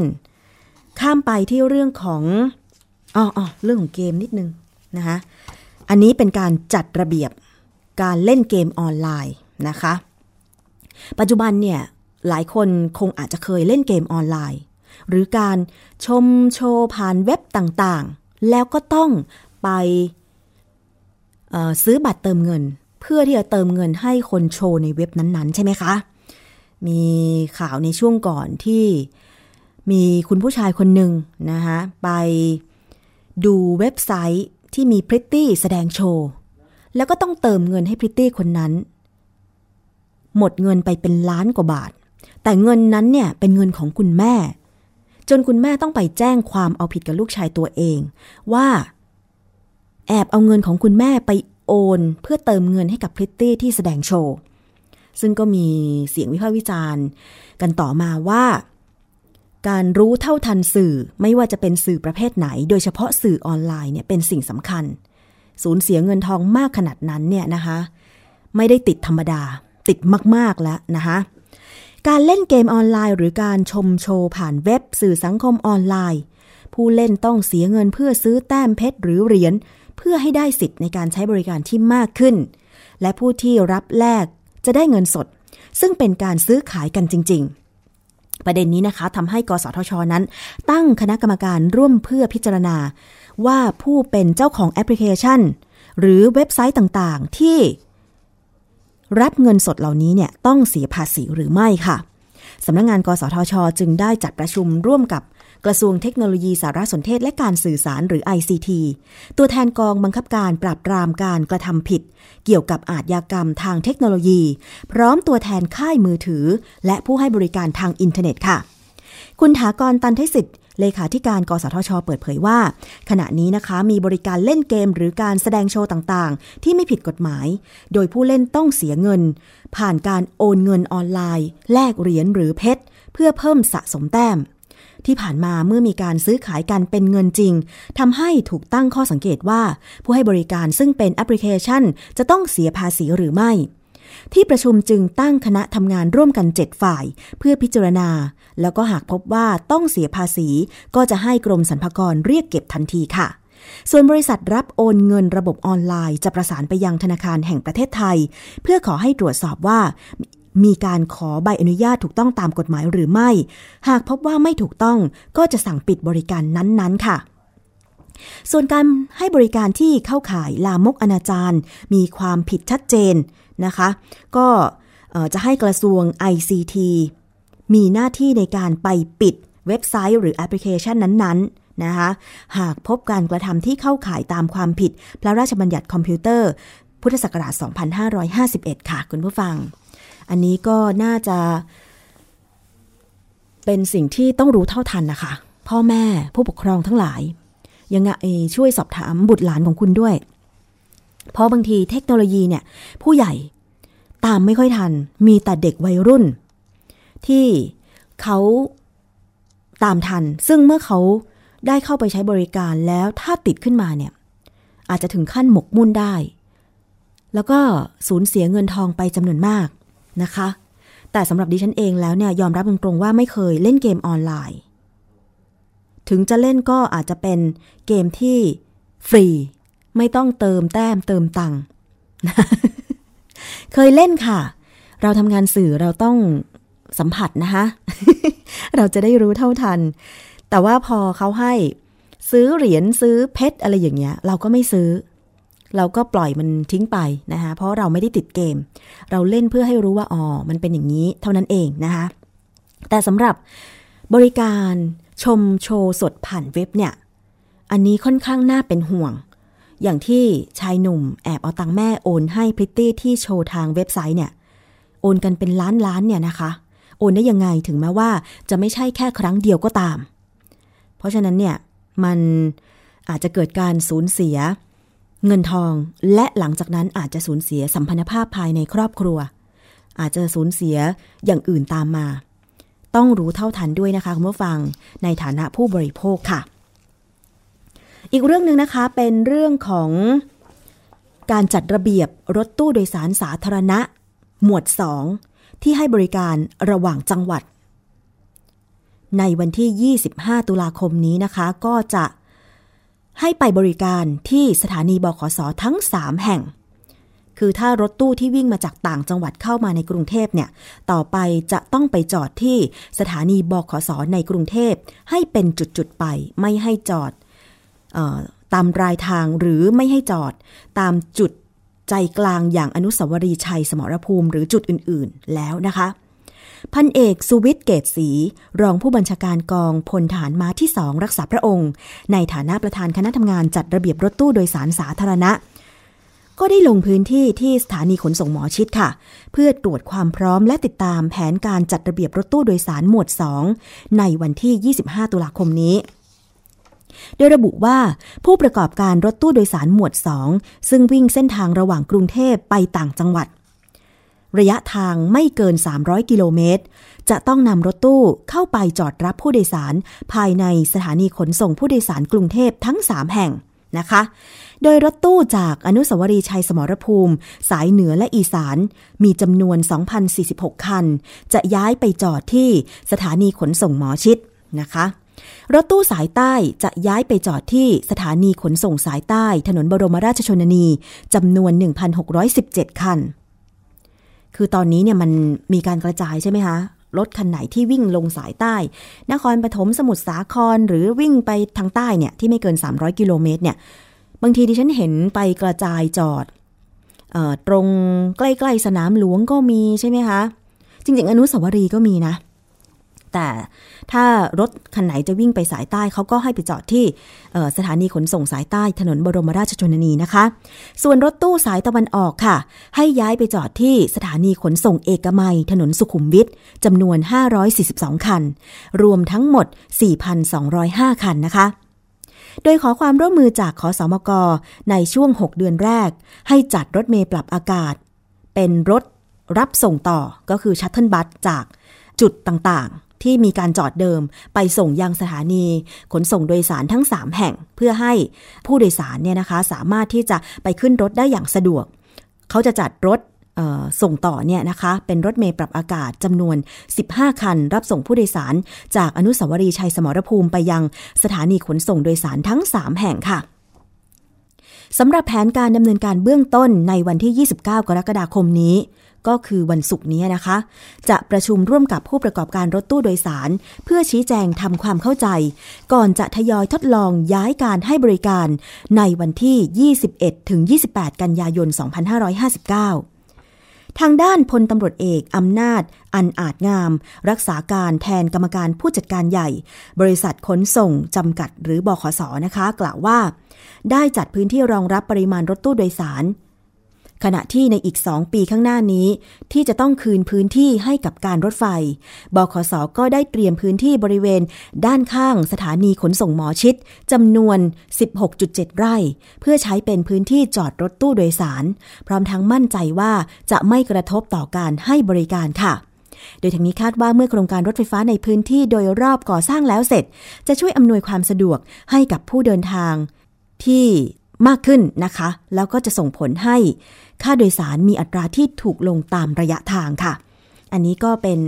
ข้ามไปที่เรื่องของอ๋ออเรื่องของเกมนิดนึงนะคะอันนี้เป็นการจัดระเบียบ การเล่นเกมออนไลน์นะคะ ปัจจุบันเนี่ยหลายคนคงอาจจะเคยเล่นเกมออนไลน์ หรือการชมโชว์ผ่านเว็บต่างๆ แล้วก็ต้องไปซื้อบัตรเติมเงิน เพื่อที่จะเติมเงินให้คนโชว์ในเว็บนั้นๆ ใช่ไหมคะ มีข่าวในช่วงก่อนที่มีคุณผู้ชายคนหนึ่งนะคะไปดูเว็บไซต์ที่มีพริตตี้แสดงโชว์ แล้วก็ต้องเติมเงินให้พริตตี้คนนั้น หมดเงินไปเป็นล้านกว่าบาท แต่เงินนั้นเนี่ยเป็นเงินของคุณแม่ จนคุณแม่ต้องไปแจ้งความเอาผิดกับลูกชายตัวเอง ว่า แอบเอาเงินของคุณแม่ไปโอน เพื่อเติมเงินให้กับพริตตี้ที่แสดงโชว์ซึ่งก็มีเสียงวิพากษ์วิจารณ์ กันต่อมาว่า การรู้เท่าทันสื่อไม่ว่าจะเป็นสื่อประเภทไหน โดยเฉพาะสื่อออนไลน์เนี่ยเป็นสิ่งสำคัญ สูญเสียเงินทองมากขนาดนั้นเนี่ยนะคะ ไม่ได้ติดธรรมดา ติดมาก ๆ แล้วนะคะการเล่นเกมออนไลน์ หรือการชมโชว์ผ่านเว็บสื่อสังคมออนไลน์ ผู้เล่นต้องเสียเงินเพื่อซื้อแต้มเพชรหรือเหรียญเพื่อให้ได้สิทธิ์ในการใช้บริการที่มากขึ้น และผู้ที่รับแลกจะได้เงินสด ซึ่งเป็นการซื้อขายกันจริง ๆ ประเด็นนี้นะคะทำให้กสทชนั้น ตั้งคณะกรรมการร่วมเพื่อพิจารณา ว่าผู้เป็นเจ้าของแอปพลิเคชัน หรือเว็บไซต์ต่างๆ ที่ รับเงินสดเหล่านี้เนี่ยต้องเสียภาษีหรือไม่ค่ะสำนักงงานกสทช จึงได้จัดประชุมร่วมกับกระทรวงเทคโนโลยีสารสนเทศและการสื่อสารหรือ ICT ตัวแทนกองบังคับการปราบปรามการกระทำผิด เกี่ยวกับอาชญากรรมทางเทคโนโลยี พร้อมตัวแทนค่ายมือถือ และผู้ให้บริการทางอินเทอร์เน็ตค่ะ คุณถากรตัณฑสิทธิ์ เลขาธิการกสทช เปิดเผยว่า ขณะนี้นะคะมีบริการเล่นเกมหรือการแสดงโชว์ต่างๆ ที่ไม่ผิดกฎหมาย โดยผู้เล่นต้องเสียเงิน ผ่านการโอนเงินออนไลน์ แลกเหรียญหรือเพชรเพื่อเพิ่มสะสมแต้ม ที่ผ่านมาเมื่อมีการซื้อขายกันเป็นเงินจริงทำให้ถูกตั้งข้อสังเกตว่า ผู้ให้บริการซึ่งเป็นแอปพลิเคชัน จะต้องเสียภาษีหรือไม่ ที่ประชุมจึงตั้งคณะทำงานร่วมกัน 7 ฝ่าย เพื่อพิจารณา แล้วก็หากพบว่าต้องเสียภาษี ก็จะให้กรมสรรพากรเรียกเก็บทันทีค่ะ ส่วนบริษัทรับโอนเงินระบบออนไลน์ จะประสานไปยังธนาคารแห่งประเทศไทย เพื่อขอให้ตรวจสอบว่ามีการขอใบอนุญาตถูกต้องตามกฎหมายหรือไม่ หากพบว่าไม่ถูกต้องก็จะสั่งปิดบริการนั้นๆ ค่ะ ส่วนการให้บริการที่เข้าข่ายลามกอนาจารมีความผิดชัดเจน นะคะ ก็จะให้กระทรวง ICT มีหน้าที่ในการไปปิดเว็บไซต์หรือแอปพลิเคชันนั้นๆนะคะหากพบการกระทำที่เข้าข่ายตามความผิด พระราชบัญญัติคอมพิวเตอร์ พุทธศักราช 2551 ค่ะ คุณผู้ฟัง อันนี้ก็น่าจะเป็นสิ่งที่ต้องรู้เท่าทันนะคะ พ่อแม่ผู้ปกครองทั้งหลาย ยังไงช่วยสอบถามบุตรหลานของคุณด้วย เพราะบางทีเทคโนโลยีเนี่ยผู้ใหญ่ตามไม่ค่อยทัน มีแต่เด็กวัยรุ่น ที่เขาตามทัน ซึ่งเมื่อเขาได้เข้าไปใช้บริการแล้วถ้าติดขึ้นมาเนี่ย อาจจะถึงขั้นหมกมุ่นได้ แล้วก็สูญเสียเงินทองไปจำนวนมากนะคะ แต่สำหรับดิฉันเองแล้วเนี่ยยอมรับตรงๆว่าไม่เคยเล่นเกมออนไลน์ ถึงจะเล่นก็อาจจะเป็นเกมที่ฟรี ไม่ต้องเติมแต้มเติมตังค์เคยเล่นค่ะ เราทำงานสื่อเราต้องสัมผัสนะคะ เราจะได้รู้เท่าทัน แต่ว่าพอเขาให้ซื้อเหรียญซื้อเพชรอะไรอย่างเงี้ย เราก็ไม่ซื้อ เราก็ปล่อยมันทิ้งไปนะคะเพราะเราไม่ได้ติดเกม เราเล่นเพื่อให้รู้ว่าอ๋อมันเป็นอย่างนี้เท่านั้นเองนะคะ แต่สำหรับบริการชมโชว์สดผ่านเว็บเนี่ย อันนี้ค่อนข้างน่าเป็นห่วง อย่างที่ชายหนุ่มแอบเอาตังแม่โอนให้พริตตี้ที่โชว์ทางเว็บไซต์เนี่ย โอนกันเป็นล้านล้านเนี่ยนะคะ โอนได้ยังไงถึงแม้ว่าจะไม่ใช่แค่ครั้งเดียวก็ตาม เพราะฉะนั้นเนี่ยมันอาจจะเกิดการสูญเสีย เงินทองและหลังจากนั้นอาจจะสูญเสียสัมพันธภาพภายในครอบครัว อาจจะสูญเสียอย่างอื่นตามมา ต้องรู้เท่าทันด้วยนะคะคุณผู้ฟังในฐานะผู้บริโภคค่ะ อีกเรื่องหนึ่งนะคะเป็นเรื่องของการจัดระเบียบรถตู้โดยสารสาธารณะ หมวด 2 ที่ให้บริการระหว่างจังหวัด ในวันที่ 25 ตุลาคมนี้นะคะ ก็จะให้ไปบริการที่สถานีบขสทั้ง 3 แห่ง คือถ้ารถตู้ที่วิ่งมาจากต่างจังหวัดเข้ามาในกรุงเทพเนี่ย ต่อไปจะต้องไปจอดที่สถานีบขสในกรุงเทพให้เป็นจุดๆไปไม่ให้จอด ตามรายทางหรือไม่ให้จอดตามจุดใจกลางอย่างอนุสาวรีย์ชัยสมรภูมิหรือจุดอื่นๆแล้วนะคะ พันเอกสุวิทย์เกตศรีรองผู้บัญชาการกองพลฐานม้าที่สองรักษาพระองค์ ในฐานะประธานคณะทำงานจัดระเบียบรถตู้โดยสารสาธารณะ ก็ได้ลงพื้นที่ที่สถานีขนส่งหมอชิดค่ะ เพื่อตรวจความพร้อมและติดตามแผนการจัดระเบียบรถตู้โดยสารหมวด 2 ในวันที่ 25 ตุลาคมนี้ โดยระบุว่าผู้ประกอบการรถตู้โดยสารหมวด 2 ซึ่งวิ่งเส้นทางระหว่างกรุงเทพไปต่างจังหวัด ระยะทางไม่เกิน 300 กิโลเมตร จะต้องนำรถตู้เข้าไปจอดรับผู้โดยสาร ภายในสถานีขนส่งผู้โดยสารกรุงเทพทั้ง 3 แห่งนะคะ โดยรถตู้จากอนุสาวรีย์ชัยสมรภูมิ สายเหนือและอีสาน มีจำนวน 2,046 คัน จะย้ายไปจอดที่สถานีขนส่งหมอชิดนะคะ รถตู้สายใต้จะย้ายไปจอดที่สถานีขนส่งสายใต้ ถนนบรมราชชนนีจำนวน 1,617 คัน คือตอนนี้เนี่ยมันมีการกระจายใช่ไหมคะรถคันไหนที่วิ่งลงสายใต้ นครปฐมสมุทรสาครหรือวิ่งไปทางใต้เนี่ยที่ไม่เกิน 300 กิโลเมตรเนี่ยบางทีดิฉันเห็นไปกระจายจอดออตรงใกล้ ๆ สนามหลวงก็มีใช่ไหมคะ จริง ๆ อนุสาวรีย์ก็มีนะ แต่ถ้ารถคันไหนจะวิ่งไปสายใต้เขาก็ให้ไปจอดที่สถานีขนส่งสายใต้ถนนบรมราชชนนีนะคะ ส่วนรถตู้สายตะวันออกค่ะ ให้ย้ายไปจอดที่สถานีขนส่งเอกมัย ถนนสุขุมวิทจำนวน 542 คัน รวมทั้งหมด 4,205 คันนะคะโดยขอความร่วมมือจากขอสอมกในช่วง 6 เดือนแรก ให้จัดรถเมล์ปรับอากาศ เป็นรถรับส่งต่อก็คือ shuttle bus จากจุดต่าง ที่มีการจอดเดิมไปส่งยังสถานีขนส่งโดยสารทั้ง 3 แห่งเพื่อให้ผู้โดยสารเนี่ยนะคะสามารถที่จะไปขึ้นรถได้อย่างสะดวก เขาจะจัดรถส่งต่อเนี่ยนะคะ เป็นรถเมล์ปรับอากาศจำนวน 15 คัน รับส่งผู้โดยสาร จากอนุสาวรีย์ชัยสมรภูมิไปยังสถานีขนส่งโดยสารทั้ง 3 แห่งค่ะสำหรับแผนการดำเนินการเบื้องต้นในวันที่ 29 กรกฎาคมนี้ ก็คือวันศุกร์นี้นะคะ จะประชุมร่วมกับผู้ประกอบการรถตู้โดยสาร เพื่อชี้แจงทำความเข้าใจ ก่อนจะทยอยทดลองย้ายการให้บริการในวันที่ 21 ถึง 28 กันยายน 2559ทางด้านพลตำรวจเอกอำนาจ อันอาจงาม รักษาการแทนกรรมการผู้จัดการใหญ่ บริษัทขนส่งจำกัดหรือบขสนะคะ กล่าวว่า ได้จัดพื้นที่รองรับปริมาณรถตู้โดยสาร ขณะที่ในอีก2ปีข้างหน้านี้ ที่จะต้องคืนพื้นที่ให้กับการรถไฟ บขสก็ได้เตรียมพื้นที่บริเวณ ด้านข้างสถานีขนส่งหมอชิดจำนวน 16.7 ไร่ เพื่อใช้เป็นพื้นที่จอดรถตู้โดยสาร พร้อมทั้งมั่นใจว่าจะไม่กระทบต่อการให้บริการค่ะโดยทางนี้คาดว่าเมื่อโครงการรถไฟฟ้าในพื้นที่โดยรอบก่อสร้างแล้วเสร็จ จะช่วยอำนวยความสะดวกให้กับผู้เดินทาง ที่ มากขึ้นนะคะ แล้วก็จะส่งผลให้ค่าโดยสารมีอัตราที่ถูกลงตามระยะทางค่ะ อันนี้ก็เป็น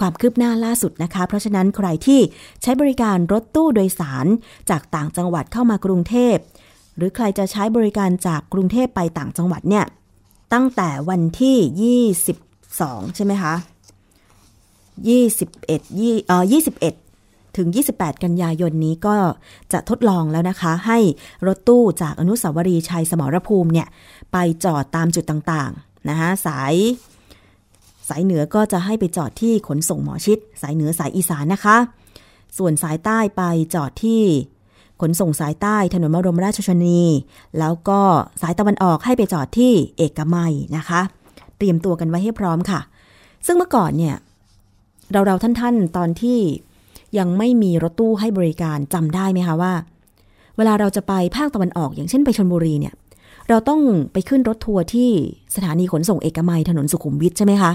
ความคืบหน้าล่าสุดนะคะ เพราะฉะนั้นใครที่ใช้บริการรถตู้โดยสารจากต่างจังหวัดเข้ามากรุงเทพ หรือใครจะใช้บริการจากกรุงเทพไปต่างจังหวัดเนี่ย ตั้งแต่วันที่ 22 ใช่ไหมคะ21ยี่เอ่อ21 ถึง 28 กันยายนนี้ก็จะทดลองแล้วนะคะ ให้รถตู้จากอนุสาวรีย์ชัยสมรภูมิเนี่ย ไปจอดตามจุดต่างๆนะคะสายสายเหนือก็จะให้ไปจอดที่ขนส่งหมอชิด สายเหนือสายอีสานนะคะ ส่วนสายใต้ไปจอดที่ขนส่งสายใต้ถนนมรมราชชนี แล้วก็สายตะวันออกให้ไปจอดที่เอกมัยนะคะ เตรียมตัวกันไว้ให้พร้อมค่ะ ซึ่งเมื่อก่อนเนี่ย เราเราท่านๆ ตอนที่ ยังไม่มีรถตู้ให้บริการจำได้ไหมคะว่า เวลาเราจะไปภาคตะวันออก อย่างเช่นไปชนบุรีเนี่ย เราต้องไปขึ้นรถทัวร์ที่สถานีขนส่งเอกมัยถนนสุขุมวิทใช่ไหมคะ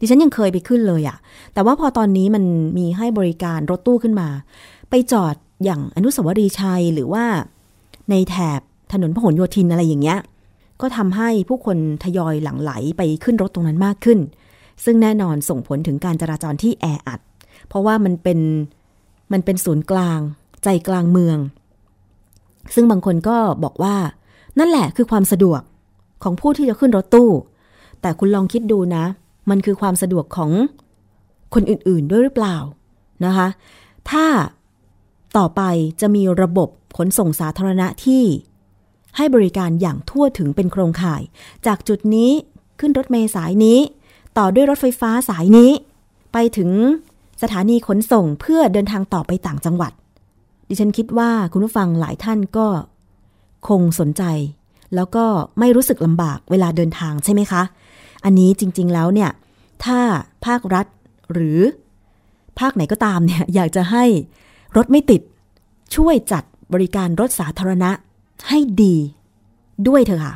ดิฉันยังเคยไปขึ้นเลยอะแต่ว่าพอตอนนี้มันมีให้บริการรถตู้ขึ้นมา ไปจอดอย่างอนุสาวรีย์ชัยหรือว่าในแถบถนนพหลโยธินอะไรอย่างเงี้ย ก็ทำให้ผู้คนทยอยหลั่งไหลไปขึ้นรถตรงนั้นมากขึ้น ซึ่งแน่นอนส่งผลถึงการจราจรที่แออัด เพราะว่ามันเป็นมันเป็นศูนย์กลาง ใจกลางเมือง ซึ่งบางคนก็บอกว่า นั่นแหละคือความสะดวกของผู้ที่จะขึ้นรถตู้ แต่คุณลองคิดดูนะ มันคือความสะดวกของคนอื่นๆด้วยหรือเปล่านะคะ ถ้าต่อไปจะมีระบบขนส่งสาธารณะที่ ให้บริการอย่างทั่วถึงเป็นโครงข่าย จากจุดนี้ขึ้นรถเมล์สายนี้ ต่อด้วยรถไฟฟ้าสายนี้ ไปถึง สถานีขนส่งเพื่อเดินทางต่อไปต่างจังหวัด ดิฉันคิดว่าคุณผู้ฟังหลายท่านก็ คงสนใจ แล้วก็ไม่รู้สึกลำบากเวลาเดินทางใช่ไหมคะ อันนี้จริง ๆ แล้วเนี่ย ถ้าภาครัฐหรือ ภาคไหนก็ตามเนี่ยอยากจะให้รถไม่ติด ช่วยจัดบริการรถสาธารณะ ให้ดีด้วยเถอะค่ะ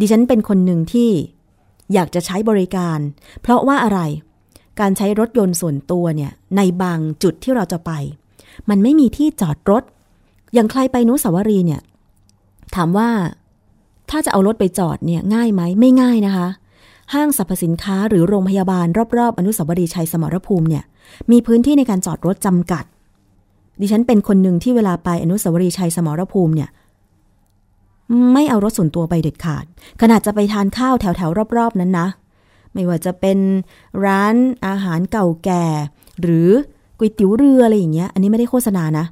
ดิฉันเป็นคนหนึ่งที่อยากจะใช้บริการ เพราะว่าอะไร การใช้รถยนต์ส่วนตัวเนี่ยในบางจุดที่เราจะไป มันไม่มีที่จอดรถ อย่างใครไปนุสาวรีเนี่ย ถามว่าถ้าจะเอารถไปจอดเนี่ยง่ายไหมไม่ง่ายนะคะ ห้างสรรพสินค้าหรือโรงพยาบาลรอบๆ อนุสาวรีย์ชัยสมรภูมิเนี่ย มีพื้นที่ในการจอดรถจำกัด ดิฉันเป็นคนหนึ่งที่เวลาไปอนุสาวรีย์ชัยสมรภูมิเนี่ยไม่เอารถส่วนตัวไปเด็ดขาด ขนาดจะไปทานข้าวแถวๆรอบๆ นั้นนะ ไม่ว่าจะเป็นร้านอาหารเก่าแก่ หรือก๋วยเตี๋ยวเรืออะไรอย่างเงี้ย อันนี้ไม่ได้โฆษณานะ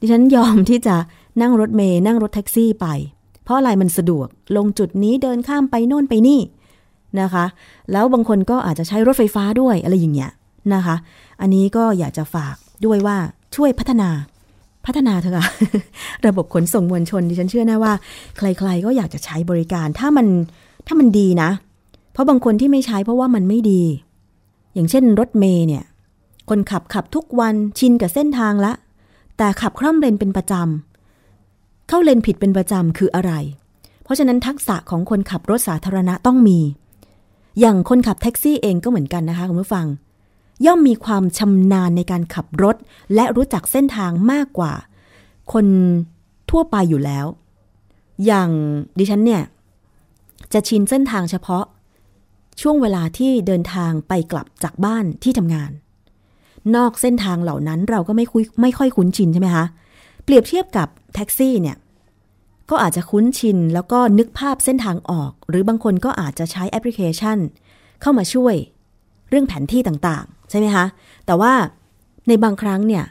ดิฉันยอมที่จะนั่งรถเมย์นั่งรถแท็กซี่ไป เพราะอะไรมันสะดวกลงจุดนี้เดินข้ามไปโน่นไปนี่นะคะ แล้วบางคนก็อาจจะใช้รถไฟฟ้าด้วยอะไรอย่างเงี้ยนะคะ อันนี้ก็อยากจะฝากด้วยว่าช่วยพัฒนาพัฒนาเถอะค่ะระบบขนส่งมวลชนดิฉันเชื่อแน่ว่า ใคร ๆ ก็อยากจะใช้บริการถ้ามันถ้ามันดีนะ เพราะบางคนที่ไม่ใช้เพราะว่ามันไม่ดี อย่างเช่นรถเมย์เนี่ย คนขับขับทุกวันชินกับเส้นทางละ แต่ขับคล่อมเลนเป็นประจำ เข้าเลนผิดเป็นประจำคืออะไร เพราะฉะนั้นทักษะของคนขับรถสาธารณะต้องมี อย่างคนขับแท็กซี่เองก็เหมือนกันนะคะคุณผู้ฟัง ย่อมมีความชำนาญในการขับรถ และรู้จักเส้นทางมากกว่า คนทั่วไปอยู่แล้ว อย่างดิฉันเนี่ยจะชินเส้นทางเฉพาะ ช่วงเวลาที่เดินทางไปกลับจากบ้านที่ทำงาน นอกเส้นทางเหล่านั้นเราก็ไม่คุยไม่ค่อยคุ้นชินใช่ไหมคะเปรียบเทียบกับแท็กซี่เนี่ยก็อาจจะคุ้นชินแล้วก็นึกภาพเส้นทางออก หรือบางคนก็อาจจะใช้แอปพลิเคชัน เข้ามาช่วยเรื่องแผนที่ต่างๆ ใช่ไหมคะแต่ว่าในบางครั้งเนี่ย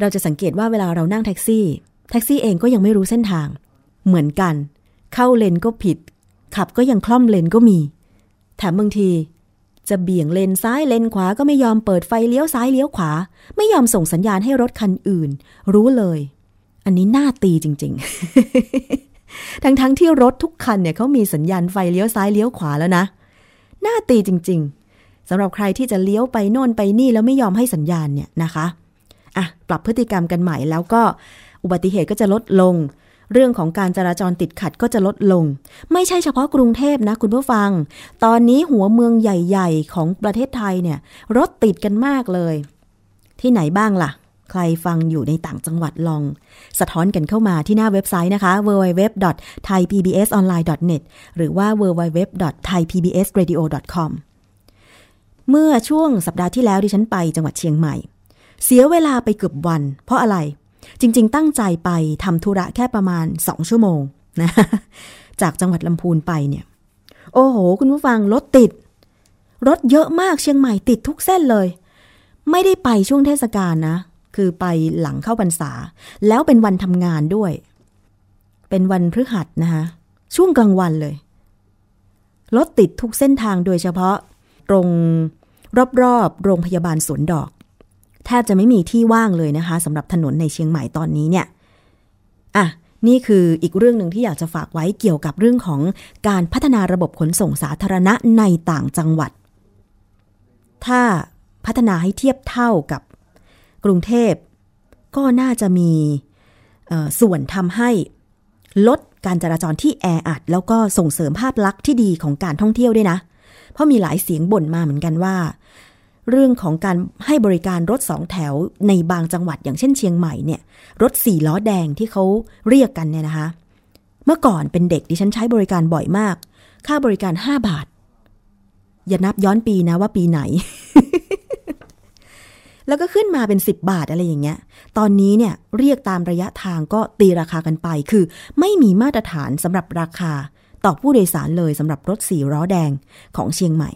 เราจะสังเกตว่าเวลาเรานั่งแท็กซี่ แท็กซี่เองก็ยังไม่รู้เส้นทาง เหมือนกัน เข้าเลนก็ผิด ขับก็ยังคล่อมเลนก็มี แถมบางที จะเบี่ยงเลนซ้ายเลนขวาก็ไม่ยอมเปิดไฟเลี้ยวซ้ายเลี้ยวขวา ไม่ยอมส่งสัญญาณให้รถคันอื่น รู้เลย อันนี้น่าตีจริง ๆ ทั้งๆทที่รถทุกคันเนี่ยเขามีสัญญาณไฟเลี้ยวซ้ายเลี้ยวขวาแล้วนะ น่าตีจริง ๆสำหรับใครที่จะเลี้ยวไปโน่นไปนี่แล้วไม่ยอมให้สัญญาณเนี่ยนะคะอะปรับพฤติกรรมกันใหม่แล้วก็อุบัติเหตุก็จะลดลง เรื่องของการจราจรติดขัดก็จะลดลง ไม่ใช่เฉพาะกรุงเทพนะคุณผู้ฟัง ตอนนี้หัวเมืองใหญ่ๆ ของประเทศไทยเนี่ยรถติดกันมากเลย ที่ไหนบ้างล่ะ ใครฟังอยู่ในต่างจังหวัดลอง สะท้อนกันเข้ามาที่หน้าเว็บไซต์นะคะ www.thaipbsonline.net หรือว่า www.thaipbsradio.com เมื่อช่วงสัปดาห์ที่แล้วดิฉันไปจังหวัดเชียงใหม่ เสียเวลาไปเกือบวัน เพราะอะไร จริง ๆ ตั้งใจไปทำธุระแค่ประมาณ 2 ชั่วโมงนะจากจังหวัดลำพูนไปเนี่ย โอ้โห คุณผู้ฟังรถติด รถเยอะมากเชียงใหม่ติดทุกเส้นเลย ไม่ได้ไปช่วงเทศกาลนะ คือไปหลังเข้าพรรษา แล้วเป็นวันทำงานด้วย เป็นวันพฤหัสนะคะช่วงกลางวันเลย รถติดทุกเส้นทางโดยเฉพาะ ตรงรอบๆโรงพยาบาลสวนดอก แทบจะไม่มีที่ว่างเลยนะคะสำหรับถนนในเชียงใหม่ตอนนี้เนี่ยอะนี่คืออีกเรื่องหนึ่งที่อยากจะฝากไว้เกี่ยวกับเรื่องของการพัฒนาระบบขนส่งสาธารณะในต่างจังหวัด ถ้าพัฒนาให้เทียบเท่ากับกรุงเทพ ก็น่าจะมีส่วนทำให้ลดการจราจรที่แออัด แล้วก็ส่งเสริมภาพลักษณ์ที่ดีของการท่องเที่ยวด้วยนะ เพราะมีหลายเสียงบ่นมาเหมือนกันว่า เรื่องของการให้บริการรถสองแถวในบางจังหวัดอย่างเช่นเชียงใหม่เนี่ย รถสี่ล้อแดงที่เขาเรียกกันเนี่ยนะคะ เมื่อก่อนเป็นเด็กดิฉันใช้บริการบ่อยมาก ค่าบริการ5บาท อย่านับย้อนปีนะว่าปีไหน แล้วก็ขึ้นมาเป็น 10 บาทอะไรอย่างเงี้ย ตอนนี้เนี่ยเรียกตามระยะทางก็ตีราคากันไป คือไม่มีมาตรฐานสำหรับราคาต่อผู้โดยสารเลยสำหรับรถสี่ล้อแดงของเชียงใหม่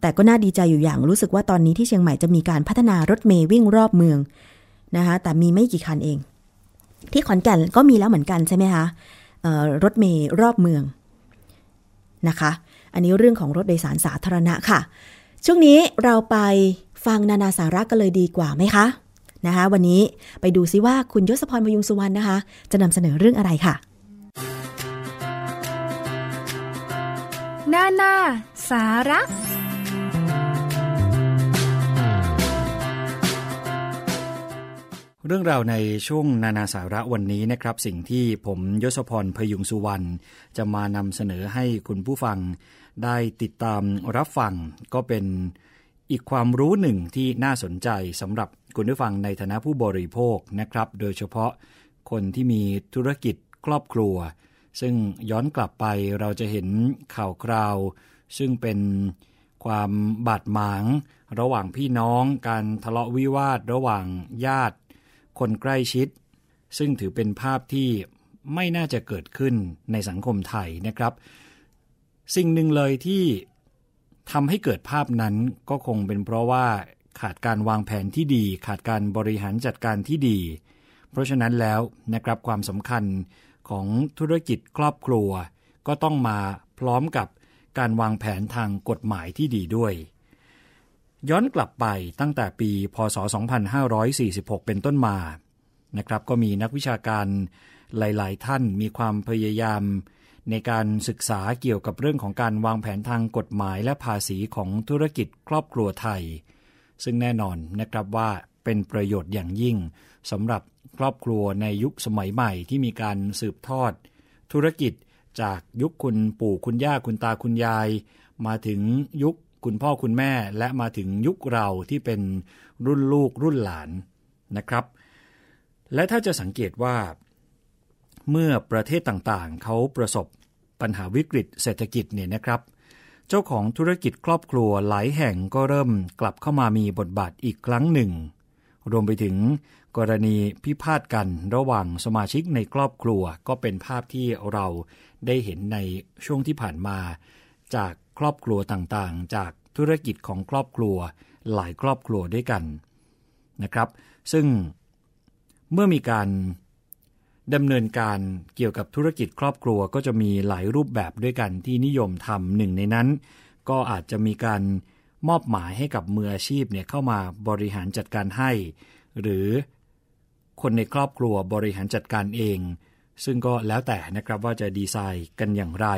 แต่ก็น่าดีใจอยู่อย่างรู้สึกว่าตอนนี้ที่เชียงใหม่จะมีการพัฒนารถเมย์วิ่งรอบเมืองนะคะแต่มีไม่กี่คันเอง ที่ขอนแก่นก็มีแล้วเหมือนกันใช่ไหมคะรถเมย์รอบเมืองนะคะ อันนี้เรื่องของรถโดยสารสาธารณะค่ะ ช่วงนี้เราไปฟังนานาสาระกันเลยดีกว่าไหมคะนะคะ วันนี้ไปดูซิว่าคุณยศพรพยุงสุวรรณนะคะ จะนำเสนอเรื่องอะไรค่ะนานาสาระ เรื่องราวในช่วงนานาสาระวันนี้นะครับ สิ่งที่ผมยศพรพยุงสุวรรณจะมานำเสนอให้คุณผู้ฟัง ได้ติดตามรับฟัง ก็เป็นอีกความรู้หนึ่งที่น่าสนใจสำหรับคุณผู้ฟังในฐานะผู้บริโภคนะครับ โดยเฉพาะคนที่มีธุรกิจครอบครัว ซึ่งย้อนกลับไปเราจะเห็นข่าวคราว ซึ่งเป็นความบาดหมาง ระหว่างพี่น้อง การทะเลาะวิวาท ระหว่างญาติ คนใกล้ชิด ซึ่งถือเป็นภาพที่ไม่น่าจะเกิดขึ้นในสังคมไทยนะครับ สิ่งหนึ่งเลยที่ทำให้เกิดภาพนั้นก็คงเป็นเพราะว่าขาดการวางแผนที่ดี ขาดการบริหารจัดการที่ดี เพราะฉะนั้นแล้วนะครับความสำคัญของธุรกิจครอบครัว ก็ต้องมาพร้อมกับการวางแผนทางกฎหมายที่ดีด้วย ย้อนกลับไปตั้งแต่ปี พศ 2546 เป็นต้นมานะครับ ก็มีนักวิชาการหลาย ๆ ท่านมีความพยายาม ในการศึกษาเกี่ยวกับเรื่องของการวางแผนทางกฎหมายและภาษีของธุรกิจครอบครัวไทย ซึ่งแน่นอนนะครับว่าเป็นประโยชน์อย่างยิ่งสำหรับครอบครัวในยุคสมัยใหม่ที่มีการสืบทอด ธุรกิจจากยุคคุณปู่คุณย่าคุณตาคุณยาย มาถึงยุค คุณพ่อคุณแม่และมาถึงยุคเราที่เป็นรุ่นลูกรุ่นหลานนะครับ และถ้าจะสังเกตว่า เมื่อประเทศต่างๆ เขาประสบปัญหาวิกฤตเศรษฐกิจเนี่ยนะครับ เจ้าของธุรกิจครอบครัวหลายแห่งก็เริ่มกลับเข้ามามีบทบาทอีกครั้งหนึ่ง รวมไปถึงกรณีพิพาทกันระหว่างสมาชิกในครอบครัวก็เป็นภาพที่เราได้เห็นในช่วงที่ผ่านมา จาก ครอบครัวต่างๆ จากธุรกิจของครอบครัวหลายครอบครัวด้วยกันนะครับ ซึ่งเมื่อมีการดำเนินการเกี่ยวกับธุรกิจครอบครัวก็จะมีหลายรูปแบบด้วยกันที่นิยมทำหนึ่งในนั้น ก็อาจจะมีการมอบหมายให้กับมืออาชีพเนี่ยเข้ามาบริหารจัดการให้ หรือคนในครอบครัวบริหารจัดการเอง ซึ่งก็แล้วแต่นะครับว่าจะดีไซน์กันอย่างไร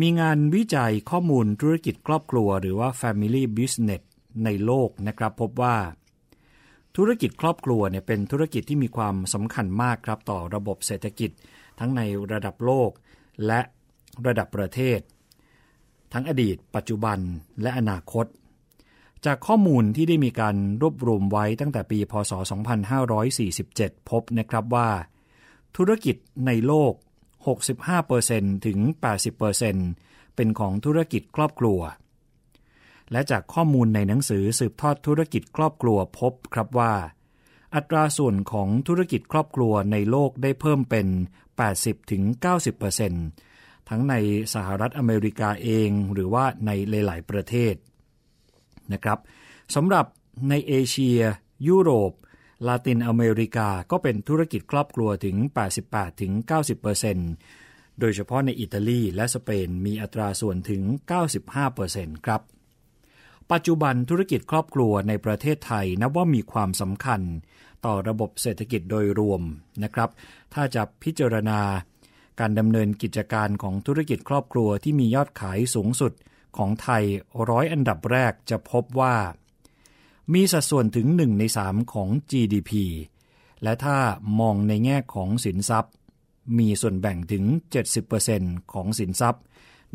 มีงานวิจัยข้อมูลธุรกิจครอบครัว หรือว่า Family Business ในโลกนะครับ พบว่า ธุรกิจครอบครัวเนี่ยเป็นธุรกิจที่มีความสำคัญมากครับต่อระบบเศรษฐกิจ ทั้งในระดับโลก และระดับประเทศ ทั้งอดีต ปัจจุบันและอนาคต จากข้อมูลที่ได้มีการรวบรวมไว้ตั้งแต่ปี พศ 2547 พบนะครับว่า ธุรกิจในโลก 65%ถึง 80%เป็นของธุรกิจครอบครัว และจากข้อมูลในหนังสือสืบทอดธุรกิจครอบครัวพบครับว่า อัตราส่วนของธุรกิจครอบครัวในโลกได้เพิ่มเป็น 80-90%ทั้งในสหรัฐอเมริกาเองหรือว่าในหลาย ๆ ประเทศนะครับสำหรับในเอเชีย ยุโรป ลาตินอเมริกาก็เป็นธุรกิจครอบครัวถึง 88-90%โดยเฉพาะในอิตาลีและสเปนมีอัตราส่วนถึง 95%ครับ ปัจจุบันธุรกิจครอบครัวในประเทศไทยนับว่ามีความสำคัญ ต่อระบบเศรษฐกิจโดยรวมนะครับ ถ้าจะพิจารณา การดำเนินกิจการของธุรกิจครอบครัวที่มียอดขายสูงสุดของไทยร้อยอันดับแรกจะพบว่า มีสัดส่วนถึง 1 ใน 3 ของ GDP และถ้ามองในแง่ของสินทรัพย์ มีส่วนแบ่งถึง 70%ของสินทรัพย์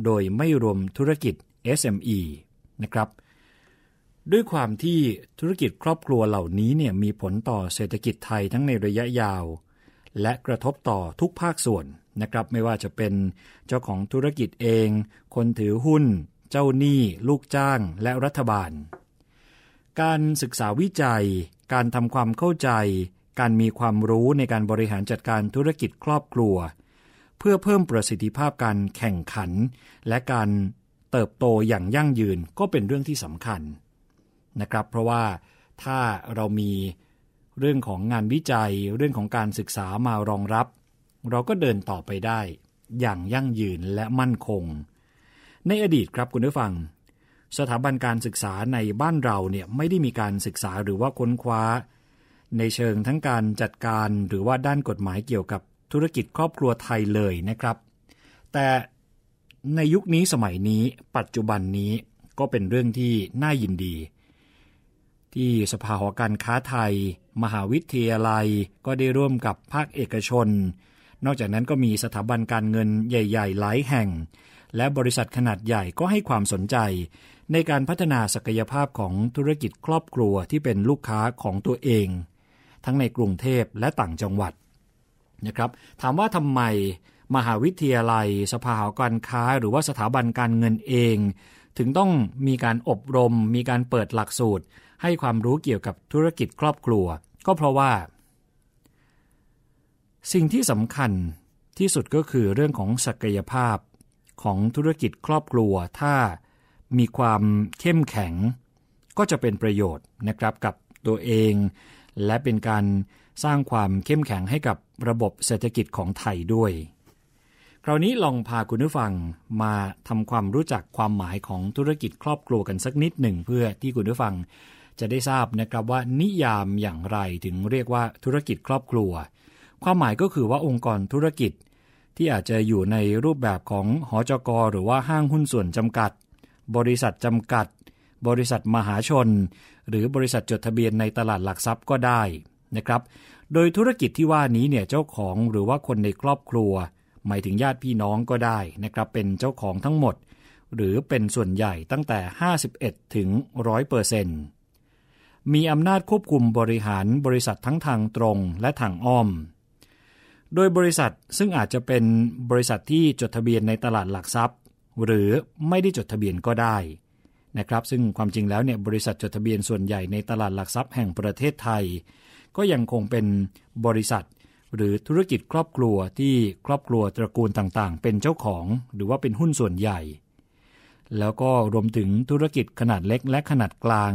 โดยไม่รวมธุรกิจ SME นะครับ ด้วยความที่ธุรกิจครอบครัวเหล่านี้เนี่ยมีผลต่อเศรษฐกิจไทยทั้งในระยะยาว และกระทบต่อทุกภาคส่วนนะครับ ไม่ว่าจะเป็นเจ้าของธุรกิจเอง คนถือหุ้น เจ้าหนี้ ลูกจ้าง และรัฐบาล การศึกษาวิจัย การทำความเข้าใจ การมีความรู้ในการบริหารจัดการธุรกิจครอบครัว เพื่อเพิ่มประสิทธิภาพการแข่งขัน และการเติบโตอย่างยั่งยืนก็เป็นเรื่องที่สำคัญนะครับ เพราะว่าถ้าเรามีเรื่องของงานวิจัย เรื่องของการศึกษามารองรับ เราก็เดินต่อไปได้ อย่างยั่งยืนและมั่นคง ในอดีตครับคุณผู้ฟัง สถาบันการศึกษาในบ้านเราเนี่ยไม่ได้มีการศึกษาหรือว่าค้นคว้า ในเชิงทั้งการจัดการหรือว่าด้านกฎหมายเกี่ยวกับธุรกิจครอบครัวไทยเลยนะครับ แต่ในยุคนี้สมัยนี้ปัจจุบันนี้ก็เป็นเรื่องที่น่ายินดี ที่สภาหอการค้าไทย มหาวิทยาลัยก็ได้ร่วมกับภาคเอกชน นอกจากนั้นก็มีสถาบันการเงินใหญ่ ๆ หลายแห่ง และบริษัทขนาดใหญ่ก็ให้ความสนใจ ในการพัฒนาศักยภาพของธุรกิจครอบครัวที่เป็นลูกค้าของตัวเอง ทั้งในกรุงเทพและต่างจังหวัดนะครับถามว่าทำไมมหาวิทยาลัย สภาหอการค้า หรือว่าสถาบันการเงินเอง ถึงต้องมีการอบรม มีการเปิดหลักสูตร ให้ความรู้เกี่ยวกับธุรกิจครอบครัว ก็เพราะว่า สิ่งที่สำคัญที่สุดก็คือเรื่องของศักยภาพของธุรกิจครอบครัว ถ้า มีความเข้มแข็ง ก็จะเป็นประโยชน์นะครับกับตัวเอง และเป็นการสร้างความเข้มแข็งให้กับระบบเศรษฐกิจของไทยด้วย คราวนี้ลองพาคุณผู้ฟังมาทำความรู้จักความหมายของธุรกิจครอบครัวกันสักนิดหนึ่งเพื่อที่คุณผู้ฟังจะได้ทราบนะครับว่านิยามอย่างไรถึงเรียกว่าธุรกิจครอบครัว ความหมายก็คือว่าองค์กรธุรกิจ ที่อาจจะอยู่ในรูปแบบของหอจกหรือว่าห้างหุ้นส่วนจำกัด บริษัทจำกัด บริษัทมหาชน หรือบริษัทจดทะเบียนในตลาดหลักทรัพย์ก็ได้นะครับ โดยธุรกิจที่ว่านี้เนี่ยเจ้าของหรือว่าคนในครอบครัว หมายถึงญาติพี่น้องก็ได้นะครับเป็นเจ้าของทั้งหมด หรือเป็นส่วนใหญ่ตั้งแต่ 51 ถึง 100เปอร์เซ็นต์มีอำนาจควบคุมบริหารบริษัททั้งทางตรงและทางอ้อม โดยบริษัทซึ่งอาจจะเป็นบริษัทที่จดทะเบียนในตลาดหลักทรัพย์ หรือไม่ได้จดทะเบียนก็ได้นะครับซึ่งความจริงแล้วเนี่ยบริษัทจดทะเบียนส่วนใหญ่ในตลาดหลักทรัพย์แห่งประเทศไทย ก็ยังคงเป็นบริษัท หรือธุรกิจครอบครัวที่ครอบครัวตระกูลต่างๆ เป็นเจ้าของ หรือว่าเป็นหุ้นส่วนใหญ่ แล้วก็รวมถึงธุรกิจขนาดเล็กและขนาดกลาง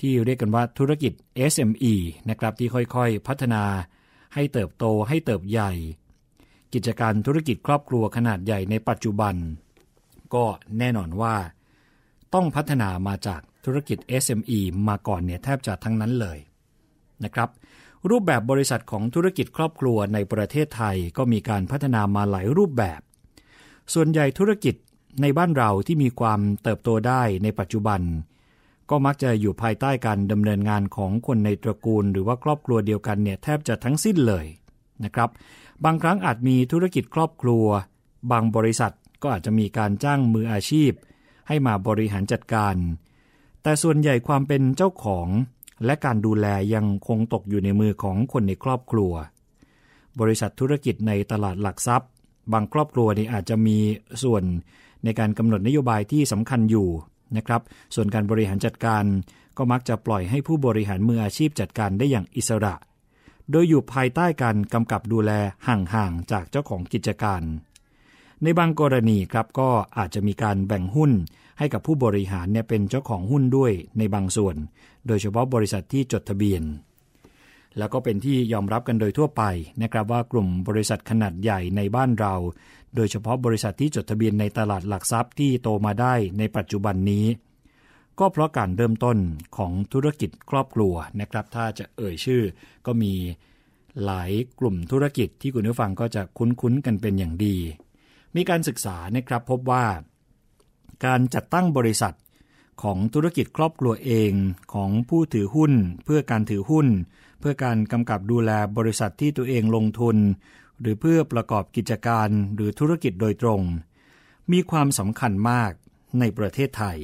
ที่เรียกกันว่าธุรกิจ SME นะครับที่ค่อยๆ พัฒนาให้เติบโตให้เติบใหญ่ กิจการธุรกิจครอบครัวขนาดใหญ่ในปัจจุบัน ก็แน่นอนว่า ต้องพัฒนามาจากธุรกิจ SME มาก่อนเนี่ยแทบจะทั้งนั้นเลยนะครับ รูปแบบบริษัทของธุรกิจครอบครัวในประเทศไทยก็มีการพัฒนามาหลายรูปแบบ ส่วนใหญ่ธุรกิจในบ้านเราที่มีความเติบโตได้ในปัจจุบัน ก็มักจะอยู่ภายใต้การดำเนินงานของคนในตระกูล หรือว่าครอบครัวเดียวกันเนี่ยแทบจะทั้งสิ้นเลยนะครับ บางครั้งอาจมีธุรกิจครอบครัว บางบริษัทก็อาจจะมีการจ้างมืออาชีพ ให้มาบริหารจัดการ แต่ส่วนใหญ่ความเป็นเจ้าของ และการดูแลยังคงตกอยู่ในมือของคนในครอบครัว บริษัทธุรกิจในตลาดหลักทรัพย์ บางครอบครัวนี่อาจจะมีส่วนในการกำหนดนโยบายที่สำคัญอยู่นะครับ ส่วนการบริหารจัดการก็มักจะปล่อยให้ผู้บริหารมืออาชีพจัดการได้อย่างอิสระ โดยอยู่ภายใต้การกำกับดูแลห่างๆจากเจ้าของกิจการ ในบางกรณีครับก็อาจจะมีการแบ่งหุ้นให้กับผู้บริหารเนี่ยเป็นเจ้าของหุ้นด้วยในบางส่วน โดยเฉพาะบริษัทที่จดทะเบียน แล้วก็เป็นที่ยอมรับกันโดยทั่วไปนะครับว่ากลุ่มบริษัทขนาดใหญ่ในบ้านเรา โดยเฉพาะบริษัทที่จดทะเบียนในตลาดหลักทรัพย์ที่โตมาได้ในปัจจุบันนี้ ก็เพราะการเริ่มต้นของธุรกิจครอบครัวนะครับ ถ้าจะเอ่ยชื่อก็มีหลายกลุ่มธุรกิจที่คุณผู้ฟังก็จะคุ้นๆกันเป็นอย่างดี มีการศึกษานะครับพบว่า การจัดตั้งบริษัทของธุรกิจครอบครัวเองของผู้ถือหุ้น เพื่อการถือหุ้น เพื่อการกำกับดูแลบริษัทที่ตัวเองลงทุน หรือเพื่อประกอบกิจการหรือธุรกิจโดยตรง มีความสำคัญมากในประเทศไทย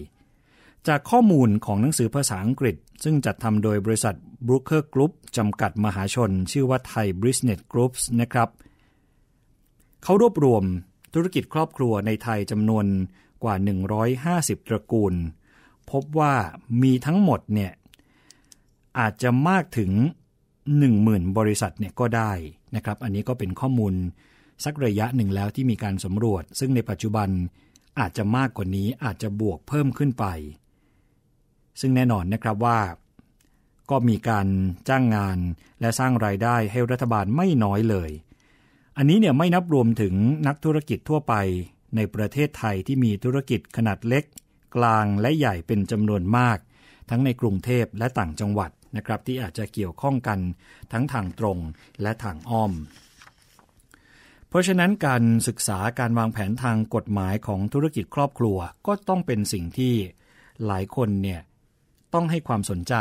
จากข้อมูลของหนังสือภาษาอังกฤษ ซึ่งจัดทำโดยบริษัท Brooker Group จำกัดมหาชน ชื่อว่าไทย Business Groups นะครับ เขารวบรวมธุรกิจครอบครัวในไทยจำนวนกว่า 150 ตระกูล พบว่ามีทั้งหมดเนี่ยอาจจะมากถึง 10,000 บริษัทเนี่ยก็ได้นะครับ อันนี้ก็เป็นข้อมูลสักระยะหนึ่งแล้วที่มีการสำรวจ ซึ่งในปัจจุบันอาจจะมากกว่านี้อาจจะบวกเพิ่มขึ้นไป ซึ่งแน่นอนนะครับว่า ก็มีการจ้างงานและสร้างรายได้ให้รัฐบาลไม่น้อยเลย อันนี้เนี่ยไม่นับรวมถึงนักธุรกิจทั่วไปในประเทศไทยที่มีธุรกิจขนาดเล็ก กลางและใหญ่เป็นจำนวนมาก ทั้งในกรุงเทพและต่างจังหวัดนะครับที่อาจจะเกี่ยวข้องกันทั้งทางตรงและทางอ้อม เพราะฉะนั้นการศึกษาการวางแผนทางกฎหมายของธุรกิจครอบครัวก็ต้องเป็นสิ่งที่หลายคนเนี่ย ต้องให้ความสนใจ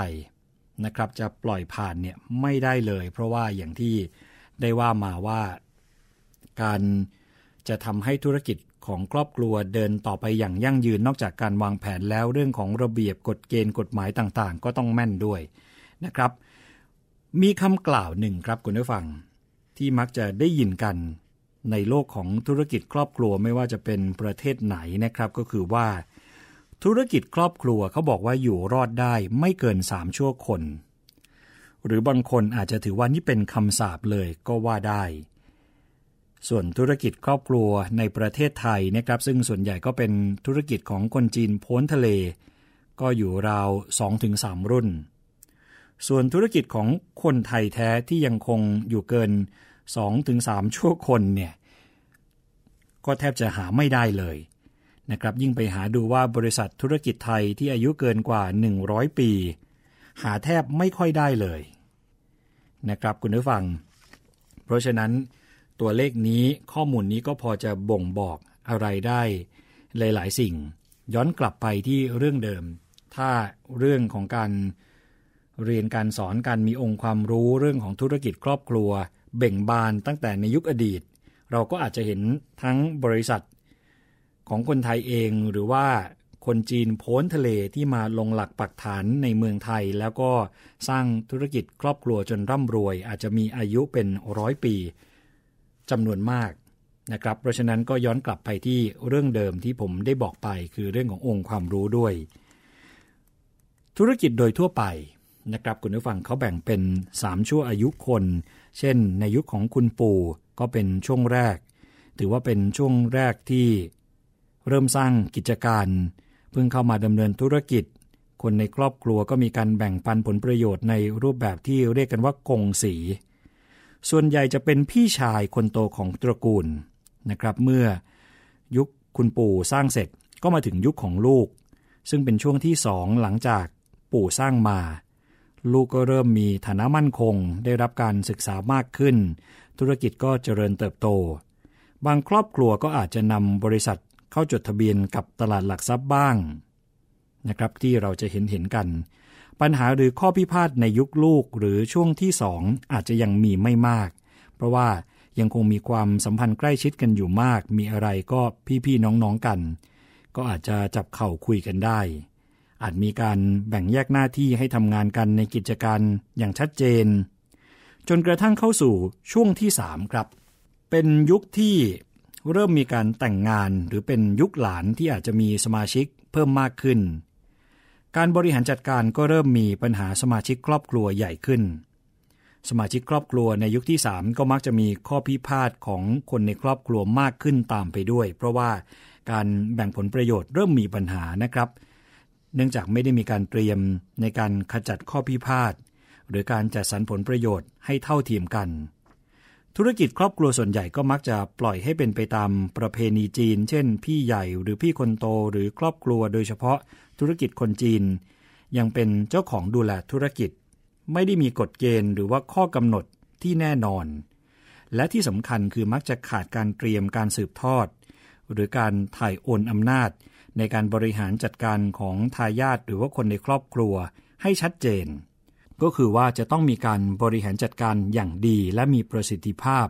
นะครับ จะปล่อยผ่านเนี่ยไม่ได้เลย เพราะว่าอย่างที่ได้ว่ามาว่าการจะทำให้ธุรกิจของครอบครัวเดินต่อไปอย่างยั่งยืนนอกจากการวางแผนแล้วเรื่องของระเบียบกฎเกณฑ์กฎหมายต่างๆ ก็ต้องแม่นด้วยนะครับ มีคำกล่าวหนึ่งครับคุณผู้ฟัง ที่มักจะได้ยินกันในโลกของธุรกิจครอบครัวไม่ว่าจะเป็นประเทศไหนนะครับ ก็คือว่า ธุรกิจครอบครัวเขาบอกว่าอยู่รอดได้ไม่เกินสามชั่วคน หรือบางคนอาจจะถือว่านี่เป็นคำสาปเลยก็ว่าได้ ส่วนธุรกิจครอบครัวในประเทศไทยนะครับ ซึ่งส่วนใหญ่ก็เป็นธุรกิจของคนจีนพ้นทะเล ก็อยู่ราว 2-3 รุ่น ส่วนธุรกิจของคนไทยแท้ที่ยังคงอยู่เกิน 2-3 ชั่วคนเนี่ยก็แทบจะหาไม่ได้เลย นะครับยิ่งไปหาดูว่าบริษัทธุรกิจไทยที่อายุเกินกว่า 100 ปี หาแทบไม่ค่อยได้เลยนะครับคุณผู้ฟัง เพราะฉะนั้นตัวเลขนี้ข้อมูลนี้ก็พอจะบ่งบอกอะไรได้ หลาย ๆ สิ่ง ย้อนกลับไปที่เรื่องเดิม ถ้าเรื่องของการเรียนการสอนการมีองค์ความรู้เรื่องของธุรกิจครอบครัว เบ่งบานตั้งแต่ในยุคอดีต เราก็อาจจะเห็นทั้งบริษัท ของคนไทยเองหรือว่าคนจีนโพ้นทะเลที่มาลงหลักปักฐานในเมืองไทย แล้วก็สร้างธุรกิจครอบครัวจนร่ำรวย อาจจะมีอายุเป็นร้อยปีจำนวนมากนะครับ เพราะฉะนั้นก็ย้อนกลับไปที่เรื่องเดิมที่ผมได้บอกไปคือเรื่องขององค์ความรู้ด้วย ธุรกิจโดยทั่วไปนะครับคุณผู้ฟังเขาแบ่งเป็น 3 ชั่วอายุคน เช่น ในยุคของคุณปู่ก็เป็นช่วงแรก ถือว่าเป็นช่วงแรกที่ เริ่มสร้างกิจการ เพิ่งเข้ามาดำเนินธุรกิจ คนในครอบครัวก็มีการแบ่งปันผลประโยชน์ในรูปแบบที่เรียกกันว่ากงสี ส่วนใหญ่จะเป็นพี่ชายคนโตของตระกูลนะครับ เมื่อยุคคุณปู่สร้างเสร็จก็มาถึงยุคของลูก ซึ่งเป็นช่วงที่สองหลังจากปู่สร้างมา ลูกก็เริ่มมีฐานะมั่นคง ได้รับการศึกษามากขึ้น ธุรกิจก็เจริญเติบโต บางครอบครัวก็อาจจะนำบริษัท เข้าจดทะเบียนกับตลาดหลักทรัพย์บ้างนะครับที่เราจะเห็นเห็นกัน ปัญหาหรือข้อพิพาทในยุคลูกหรือช่วงที่สองอาจจะยังมีไม่มาก เพราะว่ายังคงมีความสัมพันธ์ใกล้ชิดกันอยู่มาก มีอะไรก็พี่ๆน้องๆกัน ก็อาจจะจับเข่าคุยกันได้ อาจมีการแบ่งแยกหน้าที่ให้ทำงานกันในกิจการอย่างชัดเจน จนกระทั่งเข้าสู่ช่วงที่สามครับ เป็นยุคที่ เริ่มมีการแต่งงานหรือเป็นยุคหลานที่อาจจะมีสมาชิกเพิ่มมากขึ้น การบริหารจัดการก็เริ่มมีปัญหาสมาชิกครอบครัวใหญ่ขึ้น สมาชิกครอบครัวในยุคที่ 3 ก็มักจะมีข้อพิพาทของคนในครอบครัวมากขึ้นตามไปด้วย เพราะว่าการแบ่งผลประโยชน์เริ่มมีปัญหานะครับ เนื่องจากไม่ได้มีการเตรียมในการขจัดข้อพิพาทหรือการจัดสรรผลประโยชน์ให้เท่าเทียมกัน ธุรกิจครอบครัวส่วนใหญ่ก็มักจะปล่อยให้เป็นไปตามประเพณีจีน เช่น พี่ใหญ่หรือพี่คนโตหรือครอบครัวโดยเฉพาะธุรกิจคนจีน ยังเป็นเจ้าของดูแลธุรกิจ ไม่ได้มีกฎเกณฑ์หรือว่าข้อกำหนดที่แน่นอน และที่สำคัญคือมักจะขาดการเตรียมการสืบทอด หรือการถ่ายโอนอำนาจ ในการบริหารจัดการของทายาทหรือว่าคนในครอบครัวให้ชัดเจน ก็คือว่าจะต้องมีการบริหารจัดการอย่างดีและมีประสิทธิภาพ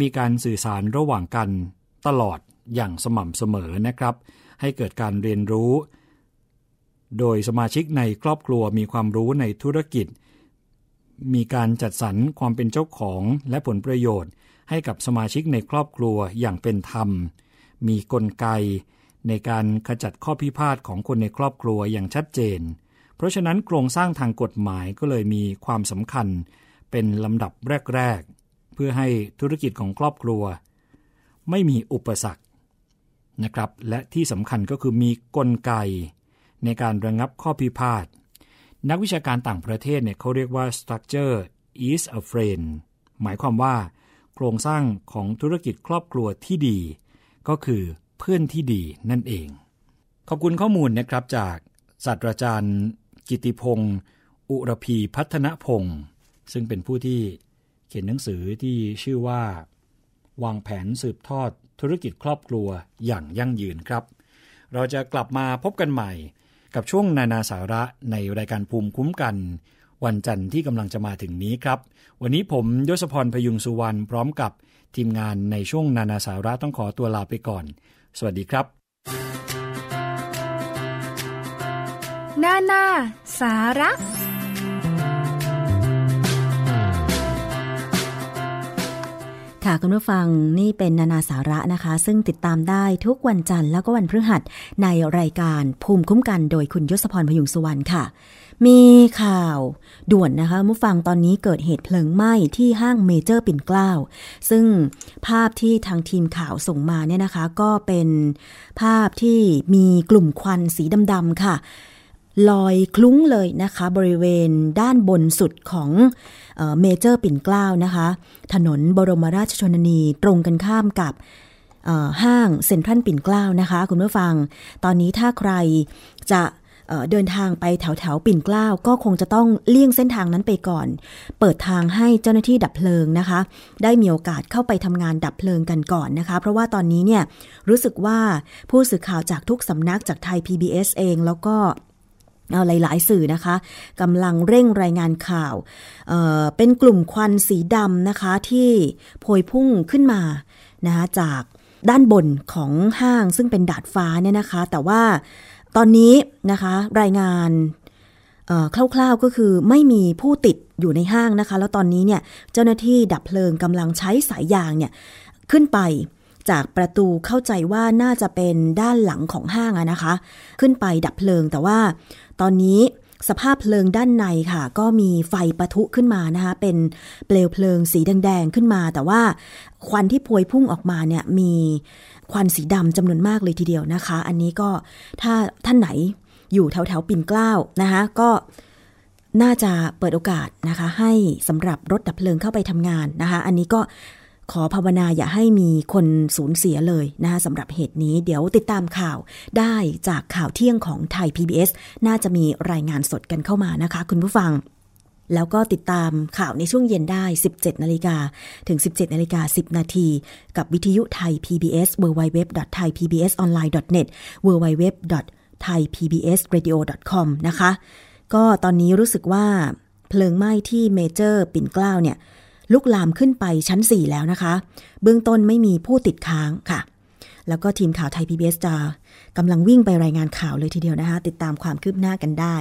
มีการสื่อสารระหว่างกันตลอดอย่างสม่ำเสมอนะครับ ให้เกิดการเรียนรู้ โดยสมาชิกในครอบครัวมีความรู้ในธุรกิจ มีการจัดสรรความเป็นเจ้าของและผลประโยชน์ ให้กับสมาชิกในครอบครัวอย่างเป็นธรรม มีกลไก ในการขจัดข้อพิพาทของคนในครอบครัวอย่างชัดเจน เพราะฉะนั้นโครงสร้างทางกฎหมายก็เลยมีความสำคัญเป็นลำดับแรก ๆ เพื่อให้ธุรกิจของครอบครัว ไม่มีอุปสรรคนะครับและที่สำคัญก็คือมีกลไก ในการระงับข้อพิพาท นักวิชาการต่างประเทศเนี่ยเขาเรียกว่า structure is a friend หมายความว่า โครงสร้างของธุรกิจครอบครัวที่ดี ก็คือเพื่อนที่ดีนั่นเอง ขอบคุณข้อมูลนะครับจากศาสตราจารย์ กิติพงศ์อุรพีพัฒนพงศ์ซึ่งเป็นผู้ที่เขียนหนังสือที่ชื่อว่า วางแผนสืบทอดธุรกิจครอบครัวอย่างยั่งยืนครับ เราจะกลับมาพบกันใหม่ กับช่วงนานาสาระในรายการภูมิคุ้มกัน วันจันทร์ที่กำลังจะมาถึงนี้ครับ วันนี้ผมยศพรพยุงสุวรรณพร้อมกับทีมงานในช่วงนานาสาระต้องขอตัวลาไปก่อน สวัสดีครับ นานาสาระ ค่ะคุณผู้ฟังนี่เป็นนานาสาระนะคะ ซึ่งติดตามได้ทุกวันจันทร์แล้วก็วันพฤหัสในรายการภูมิคุ้มกันโดยคุณยศพรพยุงสุวรรณค่ะ มีข่าว ด่วนนะคะผู้ฟังตอนนี้เกิดเหตุเพลิงไหม้ที่ห้างเมเจอร์ปิ่นเกล้า ซึ่งภาพที่ทางทีมข่าวส่งมาเนี่ยนะคะ ก็เป็นภาพที่มีกลุ่มควันสีดำๆค่ะ ลอยคลุ้งเลยนะคะ บริเวณด้านบนสุดของเมเจอร์ปิ่นเกล้านะคะ ถนนบรมราชชนนีตรงกันข้ามกับห้างเซ็นทรัลปิ่นเกล้านะคะ คุณผู้ฟัง ตอนนี้ถ้าใครจะเดินทางไปแถวแถวปิ่นเกล้าก็คงจะต้องเลี่ยงเส้นทางนั้นไปก่อน เปิดทางให้เจ้าหน้าที่ดับเพลิงนะคะ ได้มีโอกาสเข้าไปทำงานดับเพลิงกันก่อนนะคะ เพราะว่าตอนนี้เนี่ยรู้สึกว่าผู้สื่อข่าวจากทุกสำนักจากไทย PBS เองแล้วก็ หลาย ๆ สื่อนะคะกำลังเร่งรายงานข่าวเเป็นกลุ่มควันสีดำนะคะที่โพยพุ่งขึ้นมานะคะจากด้านบนของห้างซึ่งเป็นดาดฟ้าเนี่ยนะคะ แต่ว่าตอนนี้นะคะรายงานคร่าวๆก็คือไม่มีผู้ติดอยู่ในห้างนะคะ แล้วตอนนี้เนี่ยเจ้าหน้าที่ดับเพลิงกำลังใช้สายยางเนี่ยขึ้นไปจากประตูเข้าใจว่าน่าจะเป็นด้านหลังของห้างนะคะ ขึ้นไปดับเพลิงแต่ว่า ตอนนี้สภาพเพลิงด้านในค่ะ ก็มีไฟปะทุขึ้นมานะคะเป็นเปลวเพลิงสีแดงๆขึ้นมา แต่ว่าควันที่พวยพุ่งออกมาเนี่ยมีควันสีดำจำนวนมากเลยทีเดียวนะคะ อันนี้ก็ถ้าท่านไหนอยู่แถวแถวปิ่นเกล้านะคะก็น่าจะเปิดโอกาสนะคะ ให้สำหรับรถดับเพลิงเข้าไปทำงานนะคะ อันนี้ก็ ขอภาวนาอย่าให้มีคนสูญเสียเลยนะคะสำหรับเหตุนี้เดี๋ยวติดตามข่าวได้จากข่าวเที่ยงของไทย PBS น่าจะมีรายงานสดกันเข้ามานะคะ คุณผู้ฟัง แล้วก็ติดตามข่าวในช่วงเย็นได้ 17 นาฬิกาถึง 17 นาฬิกา 10 นาที กับวิทยุไทย PBS www.thaipbsonline.net www.thaipbsradio.com นะคะ ก็ตอนนี้รู้สึกว่าเพลิงไหม้ที่เมเจอร์ปิ่นเกล้าเนี่ย ลุกลามขึ้นไปชั้น 4 แล้วนะคะ เบื้องต้นไม่มีผู้ติดค้างค่ะ แล้วก็ทีมข่าวไทย PBS จะกำลังวิ่งไปรายงานข่าวเลยทีเดียวนะคะ ติดตามความคืบหน้ากันได้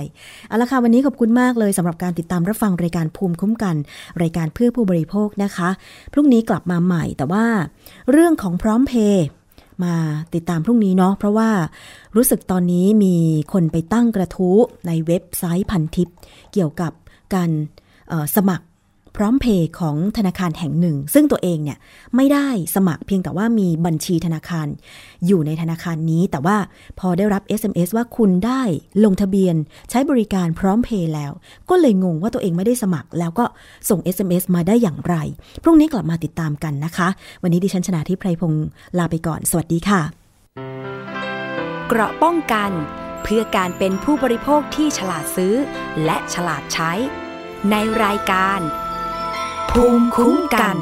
เอาละค่ะวันนี้ขอบคุณมากเลยสำหรับการติดตามรับฟังรายการภูมิคุ้มกัน รายการเพื่อผู้บริโภคนะคะ พรุ่งนี้กลับมาใหม่แต่ว่า เรื่องของพร้อมเพย์มาติดตามพรุ่งนี้เนาะเพราะว่ารู้สึกตอนนี้มีคนไปตั้งกระทู้ในเว็บไซต์พันทิป เกี่ยวกับการสมัคร ร้อมเพย์ของธนาคารแห่งหนึ่ง ซึ่งตัวเองเนี่ยไม่ได้สมัครเพียงแต่ว่ามีบัญชีธนาคาร อยู่ในธนาคารนี้ แต่ว่าพอได้รับ SMS ว่าคุณได้ลงทะเบียนใช้บริการพร้อมเพย์แล้ว ก็เลยงงว่าตัวเองไม่ได้สมัคร แล้วก็ส่ง SMS มาได้อย่างไร พรุ่งนี้กลับมาติดตามกันนะคะ วันนี้ดิฉันชนะทิพไพรพงศ์ลาไปก่อน สวัสดีค่ะ เกราะป้องกันเพื่อการเป็นผู้บริโภคที่ฉลาดซื้อ และฉลาดใช้ ในรายการ ภูมิคุ้มกัน